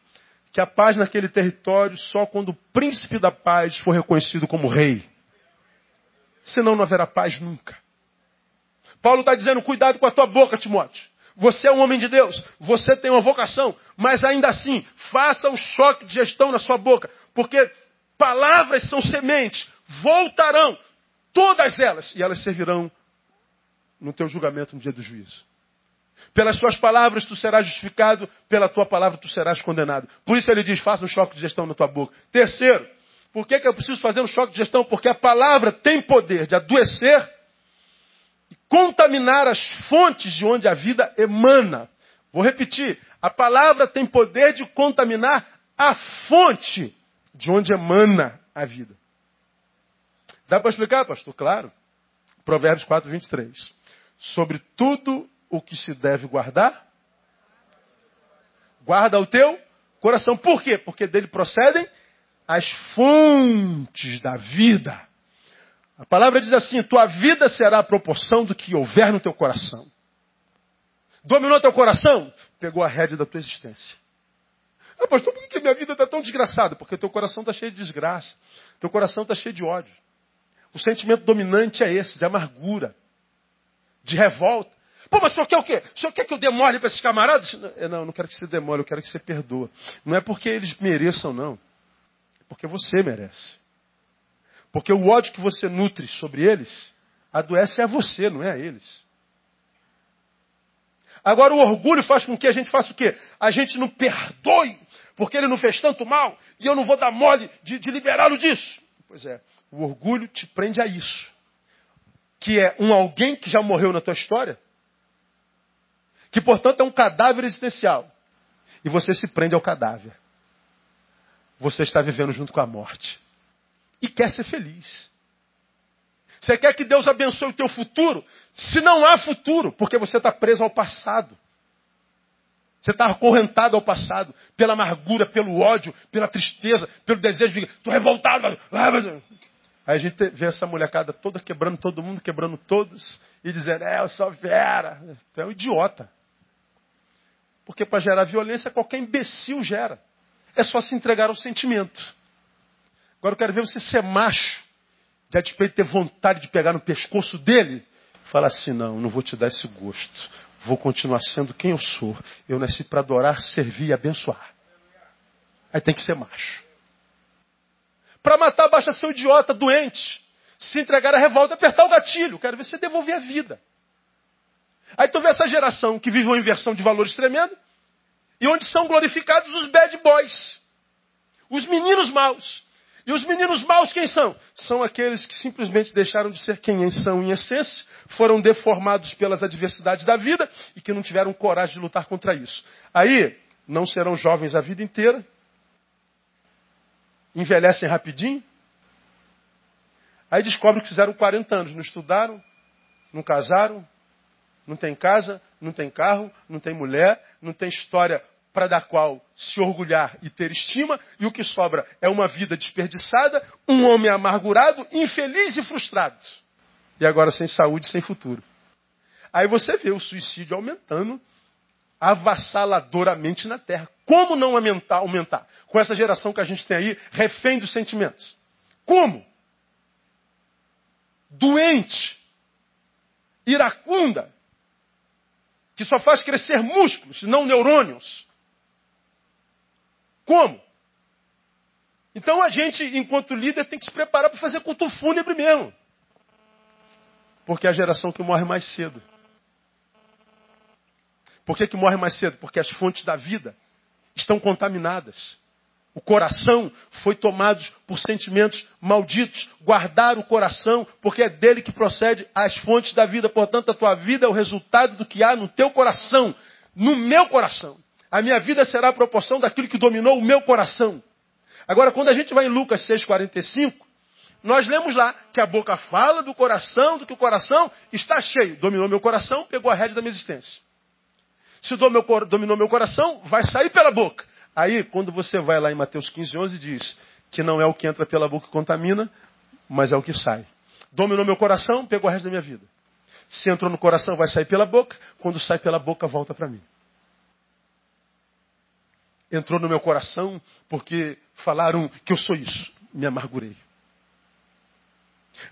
que a paz naquele território só quando o príncipe da paz for reconhecido como rei. Senão não haverá paz nunca. Paulo está dizendo: cuidado com a tua boca, Timóteo. Você é um homem de Deus, você tem uma vocação, mas ainda assim, faça um choque de gestão na sua boca, porque palavras são sementes, voltarão, todas elas, e elas servirão no teu julgamento no dia do juízo. Pelas suas palavras tu serás justificado, pela tua palavra tu serás condenado. Por isso ele diz: faça um choque de gestão na tua boca. Terceiro, por que, que eu preciso fazer um choque de gestão? Porque a palavra tem poder de adoecer e contaminar as fontes de onde a vida emana. Vou repetir: a palavra tem poder de contaminar a fonte de onde emana a vida. Dá para explicar, pastor? Claro. Provérbios 4, 23. Sobre tudo o que se deve guardar? Guarda o teu coração. Por quê? Porque dele procedem as fontes da vida. A palavra diz assim: tua vida será a proporção do que houver no teu coração. Dominou teu coração? Pegou a rédea da tua existência. Ah, pastor, por que minha vida está tão desgraçada? Porque teu coração está cheio de desgraça. Teu coração está cheio de ódio. O sentimento dominante é esse, de amargura, de revolta. Pô, mas o senhor quer o quê? O senhor quer que eu demore para esses camaradas? Não, não quero que você demore, eu quero que você perdoa. Não é porque eles mereçam, não. É porque você merece. Porque o ódio que você nutre sobre eles, adoece a você, não é a eles. Agora o orgulho faz com que a gente faça o quê? A gente não perdoe, porque ele não fez tanto mal, e eu não vou dar mole de, de liberá-lo disso. Pois é, o orgulho te prende a isso. Que é um alguém que já morreu na tua história, que portanto é um cadáver existencial. E você se prende ao cadáver. Você está vivendo junto com a morte. E quer ser feliz. Você quer que Deus abençoe o teu futuro? Se não há futuro, porque você está preso ao passado. Você está acorrentado ao passado, pela amargura, pelo ódio, pela tristeza, pelo desejo de. Estou revoltado. Aí a gente vê essa molecada toda quebrando todo mundo, quebrando todos, e dizendo, é, eu sou Vera. Tu é um idiota. Porque para gerar violência, qualquer imbecil gera. É só se entregar ao sentimento. Agora eu quero ver você ser macho, de a despeito ter vontade de pegar no pescoço dele, falar assim: não, não vou te dar esse gosto. Vou continuar sendo quem eu sou. Eu nasci para adorar, servir e abençoar. Aí tem que ser macho. Para matar, basta ser um idiota, doente. Se entregar à revolta, apertar o gatilho. Quero ver você devolver a vida. Aí tu vê essa geração que vive uma inversão de valores tremenda, e onde são glorificados os bad boys, os meninos maus. E os meninos maus quem são? São aqueles que simplesmente deixaram de ser quem são em essência, foram deformados pelas adversidades da vida e que não tiveram coragem de lutar contra isso. Aí, não serão jovens a vida inteira, envelhecem rapidinho, aí descobrem que fizeram 40 anos, não estudaram, não casaram, não tem casa, não tem carro, não tem mulher, não tem história para da qual se orgulhar e ter estima, e o que sobra é uma vida desperdiçada, um homem amargurado, infeliz e frustrado. E agora sem saúde, sem futuro. Aí você vê o suicídio aumentando avassaladoramente na Terra. Como não aumentar, aumentar? Com essa geração que a gente tem aí, refém dos sentimentos. Como? Doente, iracunda, que só faz crescer músculos, não neurônios. Como? Então a gente, enquanto líder, tem que se preparar para fazer culto fúnebre mesmo. Porque é a geração que morre mais cedo. Por que, que morre mais cedo? Porque as fontes da vida estão contaminadas. O coração foi tomado por sentimentos malditos. Guardar o coração, porque é dele que procede as fontes da vida. Portanto, a tua vida é o resultado do que há no teu coração, no meu coração. A minha vida será a proporção daquilo que dominou o meu coração. Agora, quando a gente vai em Lucas 6,45, nós lemos lá que a boca fala do coração, do que o coração está cheio. Dominou meu coração, pegou a rédea da minha existência. Se dominou meu coração, vai sair pela boca. Aí, quando você vai lá em Mateus 15, 11, diz que não é o que entra pela boca que contamina, mas é o que sai. Dominou meu coração, pegou o resto da minha vida. Se entrou no coração, vai sair pela boca. Quando sai pela boca, volta para mim. Entrou no meu coração porque falaram que eu sou isso. Me amargurei.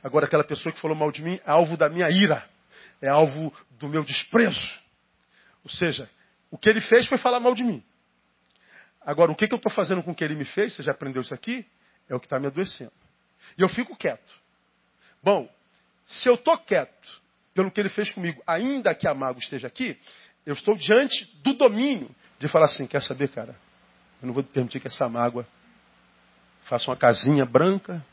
Agora, aquela pessoa que falou mal de mim é alvo da minha ira. É alvo do meu desprezo. Ou seja, o que ele fez foi falar mal de mim. Agora, o que, que eu estou fazendo com o que ele me fez, você já aprendeu isso aqui? É o que está me adoecendo. E eu fico quieto. Bom, se eu estou quieto pelo que ele fez comigo, ainda que a mago esteja aqui, eu estou diante do domínio de falar assim: quer saber, cara? Eu não vou permitir que essa mágoa faça uma casinha branca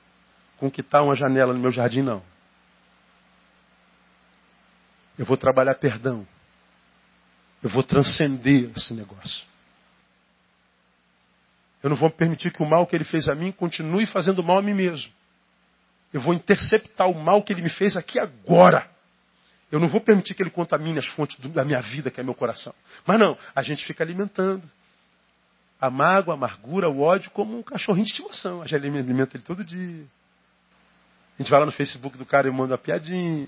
com que está uma janela no meu jardim, não. Eu vou trabalhar perdão. Eu vou transcender esse negócio. Eu não vou permitir que o mal que ele fez a mim continue fazendo mal a mim mesmo. Eu vou interceptar o mal que ele me fez aqui agora. Eu não vou permitir que ele contamine as fontes da minha vida, que é meu coração. Mas não, a gente fica alimentando. A mágoa, a amargura, o ódio, como um cachorrinho de estimação. A gente alimenta ele todo dia. A gente vai lá no Facebook do cara e manda uma piadinha.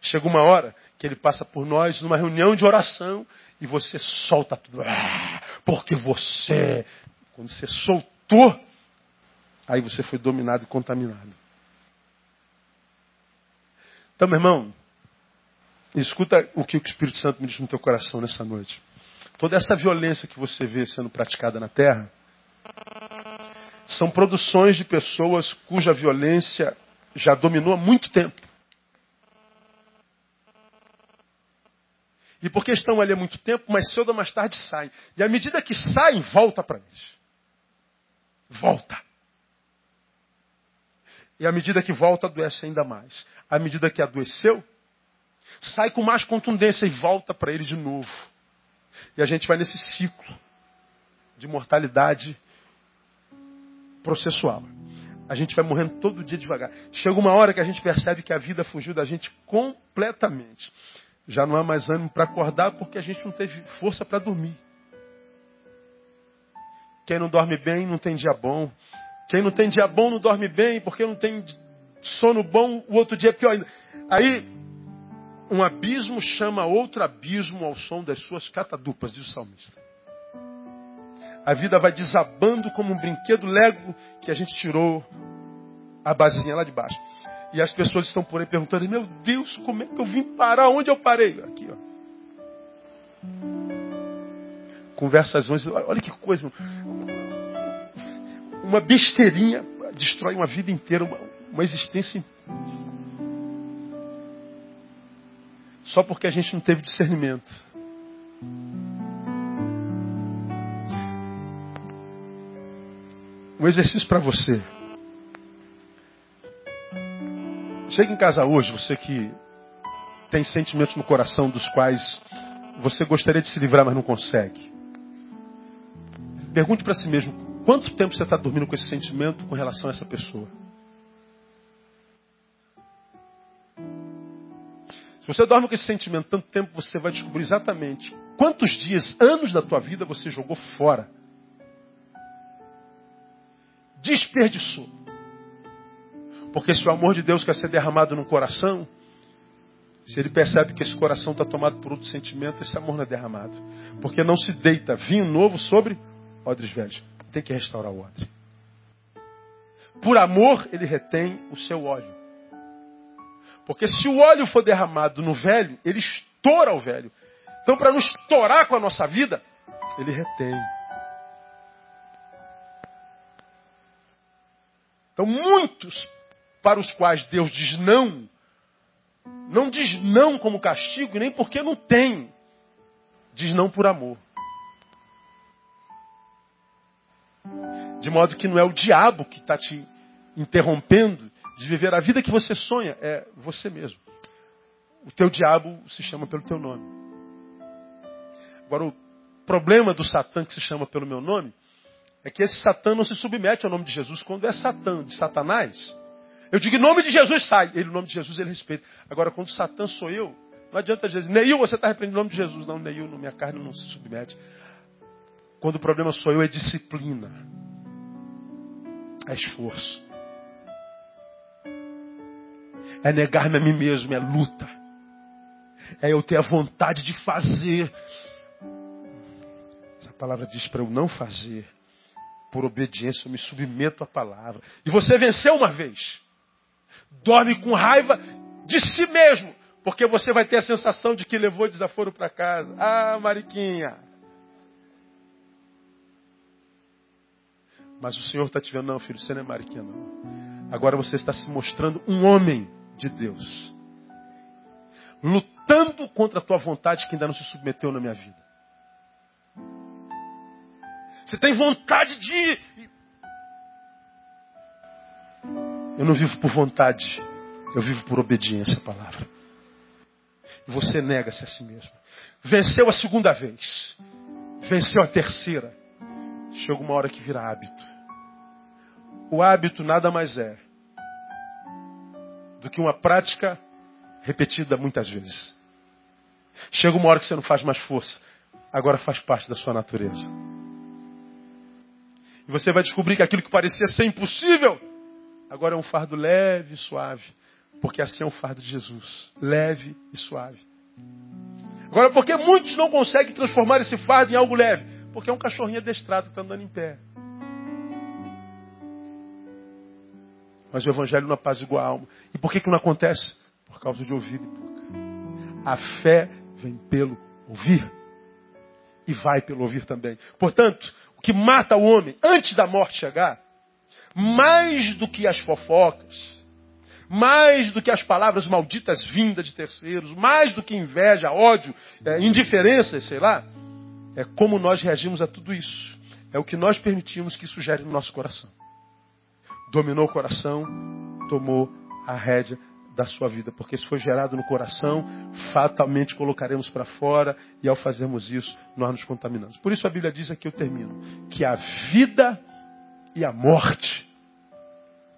Chega uma hora que ele passa por nós numa reunião de oração e você solta tudo. Ah, porque você, quando você soltou, aí você foi dominado e contaminado. Então, meu irmão, escuta o que o Espírito Santo me diz no teu coração nessa noite. Toda essa violência que você vê sendo praticada na terra são produções de pessoas cuja violência já dominou há muito tempo. E porque estão ali há muito tempo, mais cedo ou mais tarde saem. E à medida que saem, volta para eles. Volta. E à medida que volta, adoece ainda mais. À medida que adoeceu, sai com mais contundência e volta para ele de novo. E a gente vai nesse ciclo de mortalidade processual. A gente vai morrendo todo dia devagar. Chega uma hora que a gente percebe que a vida fugiu da gente completamente. Já não há mais ânimo para acordar porque a gente não teve força para dormir. Quem não dorme bem não tem dia bom. Quem não tem dia bom não dorme bem, porque não tem sono bom, o outro dia é pior ainda. Aí, um abismo chama outro abismo ao som das suas catadupas, diz o salmista. A vida vai desabando como um brinquedo lego que a gente tirou a basezinha lá de baixo. E as pessoas estão por aí perguntando: Meu Deus, como é que eu vim parar? Onde eu parei? Aqui, ó. Conversas olha que coisa uma besteirinha destrói uma vida inteira, uma, uma existência. Só porque a gente não teve discernimento. Um exercício para você. Chega em casa hoje, você que tem sentimentos no coração dos quais você gostaria de se livrar, mas não consegue. Pergunte para si mesmo: Quanto tempo você está dormindo com esse sentimento com relação a essa pessoa? Você dorme com esse sentimento tanto tempo, você vai descobrir exatamente quantos dias, anos da tua vida você jogou fora. Desperdiçou. Porque se o amor de Deus quer ser derramado no coração, se ele percebe que esse coração está tomado por outro sentimento, esse amor não é derramado. Porque não se deita vinho novo sobre odres velhos tem que restaurar o odre. Por amor, ele retém o seu óleo. Porque se o óleo for derramado no velho, ele estoura o velho. Então, para não estourar com a nossa vida, ele retém. Então, muitos para os quais Deus diz não, não diz não como castigo, nem porque não tem. Diz não por amor. De modo que não é o diabo que está te interrompendo de viver a vida que você sonha, é você mesmo. O teu diabo se chama pelo teu nome. Agora, o problema do Satã que se chama pelo meu nome é que esse Satã não se submete ao nome de Jesus. Quando é Satã de Satanás, eu digo em nome de Jesus sai. Ele, o nome de Jesus, ele respeita. Agora, quando Satã sou eu, não adianta dizer, Neil, você está repreendendo o nome de Jesus. Não, Neil, minha carne não se submete. Quando o problema sou eu, é disciplina. é esforço. É negar-me a mim mesmo, é luta. É eu ter a vontade de fazer. Essa palavra diz para eu não fazer. Por obediência, eu me submeto à palavra. E você venceu uma vez. Dorme com raiva de si mesmo. Porque você vai ter a sensação de que levou desaforo para casa. Ah, Mariquinha. Mas o Senhor está te vendo, não, filho, você não é Mariquinha, não. Agora você está se mostrando um homem de Deus. Lutando contra a tua vontade que ainda não se submeteu na minha vida. Você tem vontade de. Eu não vivo por vontade, eu vivo por obediência à palavra. E você nega-se a si mesmo. Venceu a segunda vez. Venceu a terceira. Chega uma hora que vira hábito. O hábito nada mais é do que uma prática repetida muitas vezes. Chega uma hora que você não faz mais força, agora faz parte da sua natureza. E você vai descobrir que aquilo que parecia ser impossível, agora é um fardo leve e suave. Porque assim é o fardo de Jesus, leve e suave. Agora, por que muitos não conseguem transformar esse fardo em algo leve? Porque é um cachorrinho adestrado que está andando em pé. Mas o evangelho não apazigua a alma. E por que, que não acontece? Por causa de ouvido e boca. A fé vem pelo ouvir. E vai pelo ouvir também. Portanto, o que mata o homem antes da morte chegar, mais do que as fofocas, mais do que as palavras malditas vindas de terceiros, mais do que inveja, ódio, é, indiferença, sei lá, é como nós reagimos a tudo isso. É o que nós permitimos que isso gere no nosso coração dominou o coração, tomou a rédea da sua vida. Porque se for gerado no coração, fatalmente colocaremos para fora e ao fazermos isso, nós nos contaminamos. Por isso a Bíblia diz aqui, eu termino, que a vida e a morte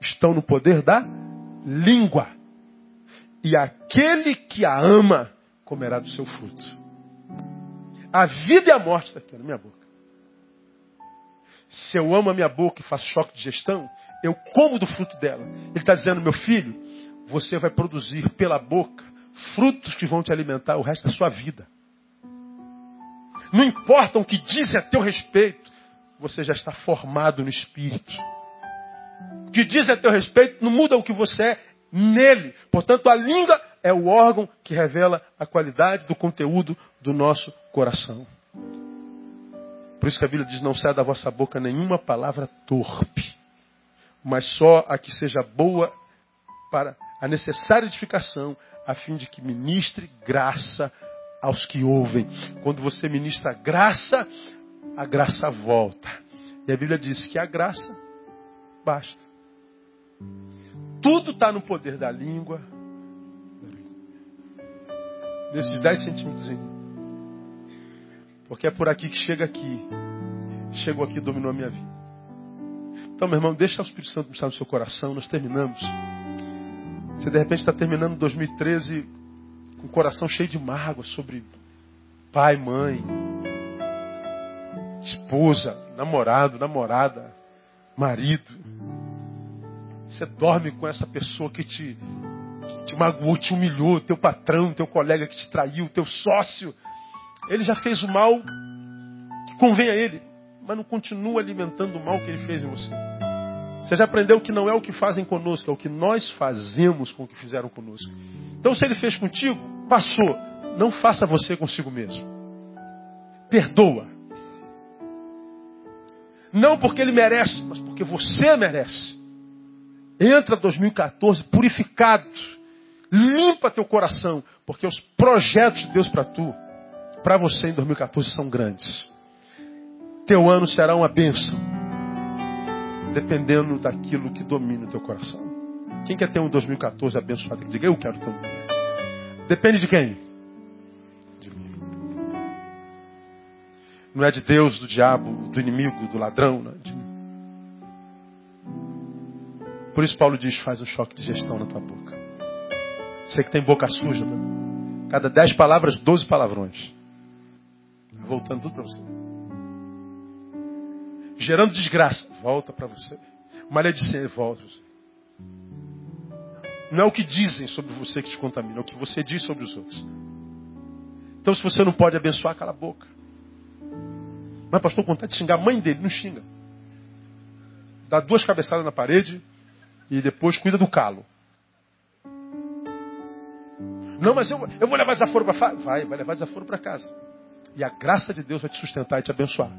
estão no poder da língua. E aquele que a ama comerá do seu fruto. A vida e a morte está aqui na minha boca. Se eu amo a minha boca e faço choque de gestão, eu como do fruto dela. Ele está dizendo, meu filho, você vai produzir pela boca frutos que vão te alimentar o resto da sua vida. Não importa o que dizem a teu respeito, você já está formado no espírito. O que dizem a teu respeito não muda o que você é nele. Portanto, a língua é o órgão que revela a qualidade do conteúdo do nosso coração. Por isso que a Bíblia diz: não saia da vossa boca nenhuma palavra torpe mas só a que seja boa para a necessária edificação, a fim de que ministre graça aos que ouvem. Quando você ministra graça, a graça volta. E a Bíblia diz que a graça basta. Tudo está no poder da língua. Desses 10 centímetros. Porque é por aqui que chega aqui. Chegou aqui e dominou a minha vida. Então, meu irmão, deixa o Espírito Santo pensar no seu coração. Nós terminamos. Você de repente está terminando 2013 com o coração cheio de mágoa sobre pai, mãe, esposa, namorado, namorada, marido. Você dorme com essa pessoa que te, te magoou, te humilhou, teu patrão, teu colega que te traiu, teu sócio. Ele já fez o mal que convém a ele, mas não continua alimentando o mal que ele fez em você. Você já aprendeu que não é o que fazem conosco, é o que nós fazemos com o que fizeram conosco. Então, se ele fez contigo, passou. Não faça você consigo mesmo. Perdoa. Não porque ele merece, mas porque você merece. Entra 2014 purificado. Limpa teu coração, porque os projetos de Deus para tu, para você em 2014 são grandes. Teu ano será uma bênção dependendo daquilo que domina o teu coração. Quem quer ter um 2014 abençoado? Diga, eu quero ter um. Depende de quem? De mim. Não é de Deus, do diabo, do inimigo, do ladrão, não é de mim. Por isso Paulo diz, faz um choque de gestão na tua boca. Você que tem boca suja, cada dez palavras, doze palavrões. Voltando tudo para você gerando desgraça, volta para você. maledicência volta. Não é o que dizem sobre você que te contamina, é o que você diz sobre os outros. Então, se você não pode abençoar, cala a boca. Mas, pastor, vontade de xingar a mãe dele, não xinga. Dá duas cabeçadas na parede e depois cuida do calo. Não, mas eu, eu vou levar desaforo para casa. Vai, vai levar desaforo para casa. E a graça de Deus vai te sustentar e te abençoar.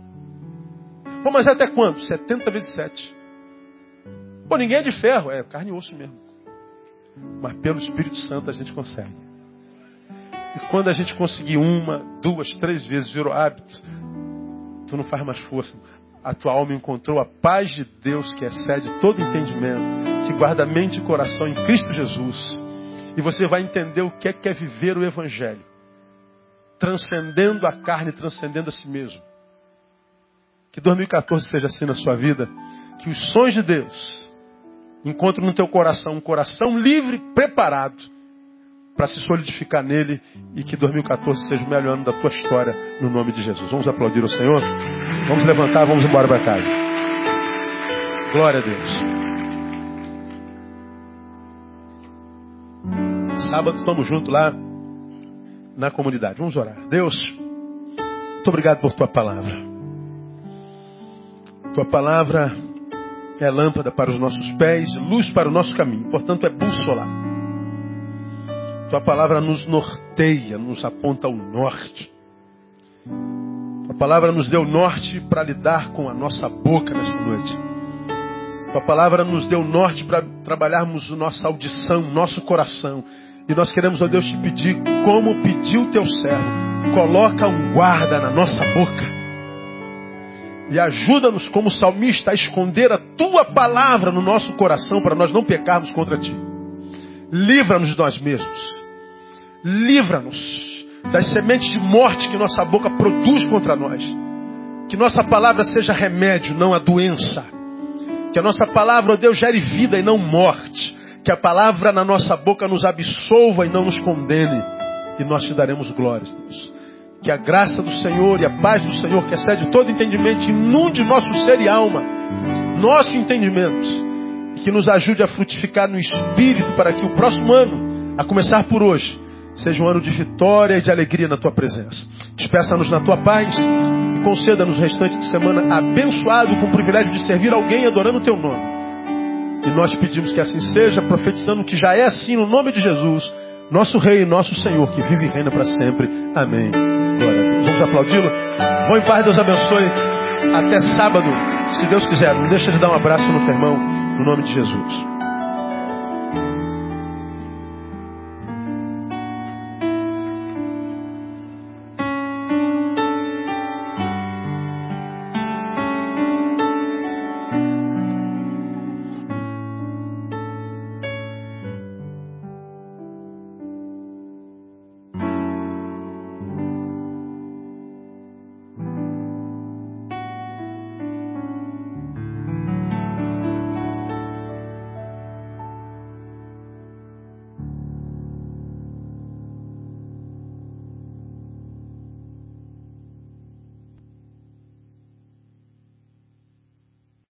Pô, mas até quando? 70 vezes 7. Pô, ninguém é de ferro. É carne e osso mesmo. Mas pelo Espírito Santo a gente consegue. E quando a gente conseguir uma, duas, três vezes, virou hábito, tu não faz mais força. A tua alma encontrou a paz de Deus que excede todo entendimento, que guarda mente e coração em Cristo Jesus. E você vai entender o que é, que é viver o Evangelho. Transcendendo a carne, transcendendo a si mesmo. Que 2014 seja assim na sua vida. Que os sonhos de Deus encontrem no teu coração um coração livre, preparado para se solidificar nele e que 2014 seja o melhor ano da tua história, no nome de Jesus. Vamos aplaudir o Senhor? Vamos levantar, vamos embora para casa. Glória a Deus. Sábado estamos juntos lá na comunidade. Vamos orar. Deus, muito obrigado por tua palavra. Tua palavra é lâmpada para os nossos pés, luz para o nosso caminho. Portanto, é bússola tua palavra nos norteia, nos aponta ao norte. Tua palavra nos deu norte para lidar com a nossa boca nessa noite. Tua palavra nos deu norte para trabalharmos nossa audição, nosso coração. E nós queremos, ó Deus, te pedir, como pediu teu servo, coloca um guarda na nossa boca. E ajuda-nos, como salmista, a esconder a tua palavra no nosso coração para nós não pecarmos contra ti. Livra-nos de nós mesmos. Livra-nos das sementes de morte que nossa boca produz contra nós. Que nossa palavra seja remédio, não a doença. Que a nossa palavra, ó Deus, gere vida e não morte. Que a palavra na nossa boca nos absolva e não nos condene. E nós te daremos glórias, Deus. Que a graça do Senhor e a paz do Senhor, que excede todo entendimento, inunde nosso ser e alma, nosso entendimento. E que nos ajude a frutificar no Espírito para que o próximo ano, a começar por hoje, seja um ano de vitória e de alegria na tua presença. Despeça-nos na tua paz e conceda-nos o restante de semana abençoado com o privilégio de servir alguém adorando o teu nome. E nós pedimos que assim seja, profetizando que já é assim no nome de Jesus, nosso Rei e nosso Senhor, que vive e reina para sempre. Amém. Glória. Vamos aplaudi-lo. Vão em paz, Deus abençoe. Até sábado, se Deus quiser. Não deixa de dar um abraço no teu irmão, no nome de Jesus.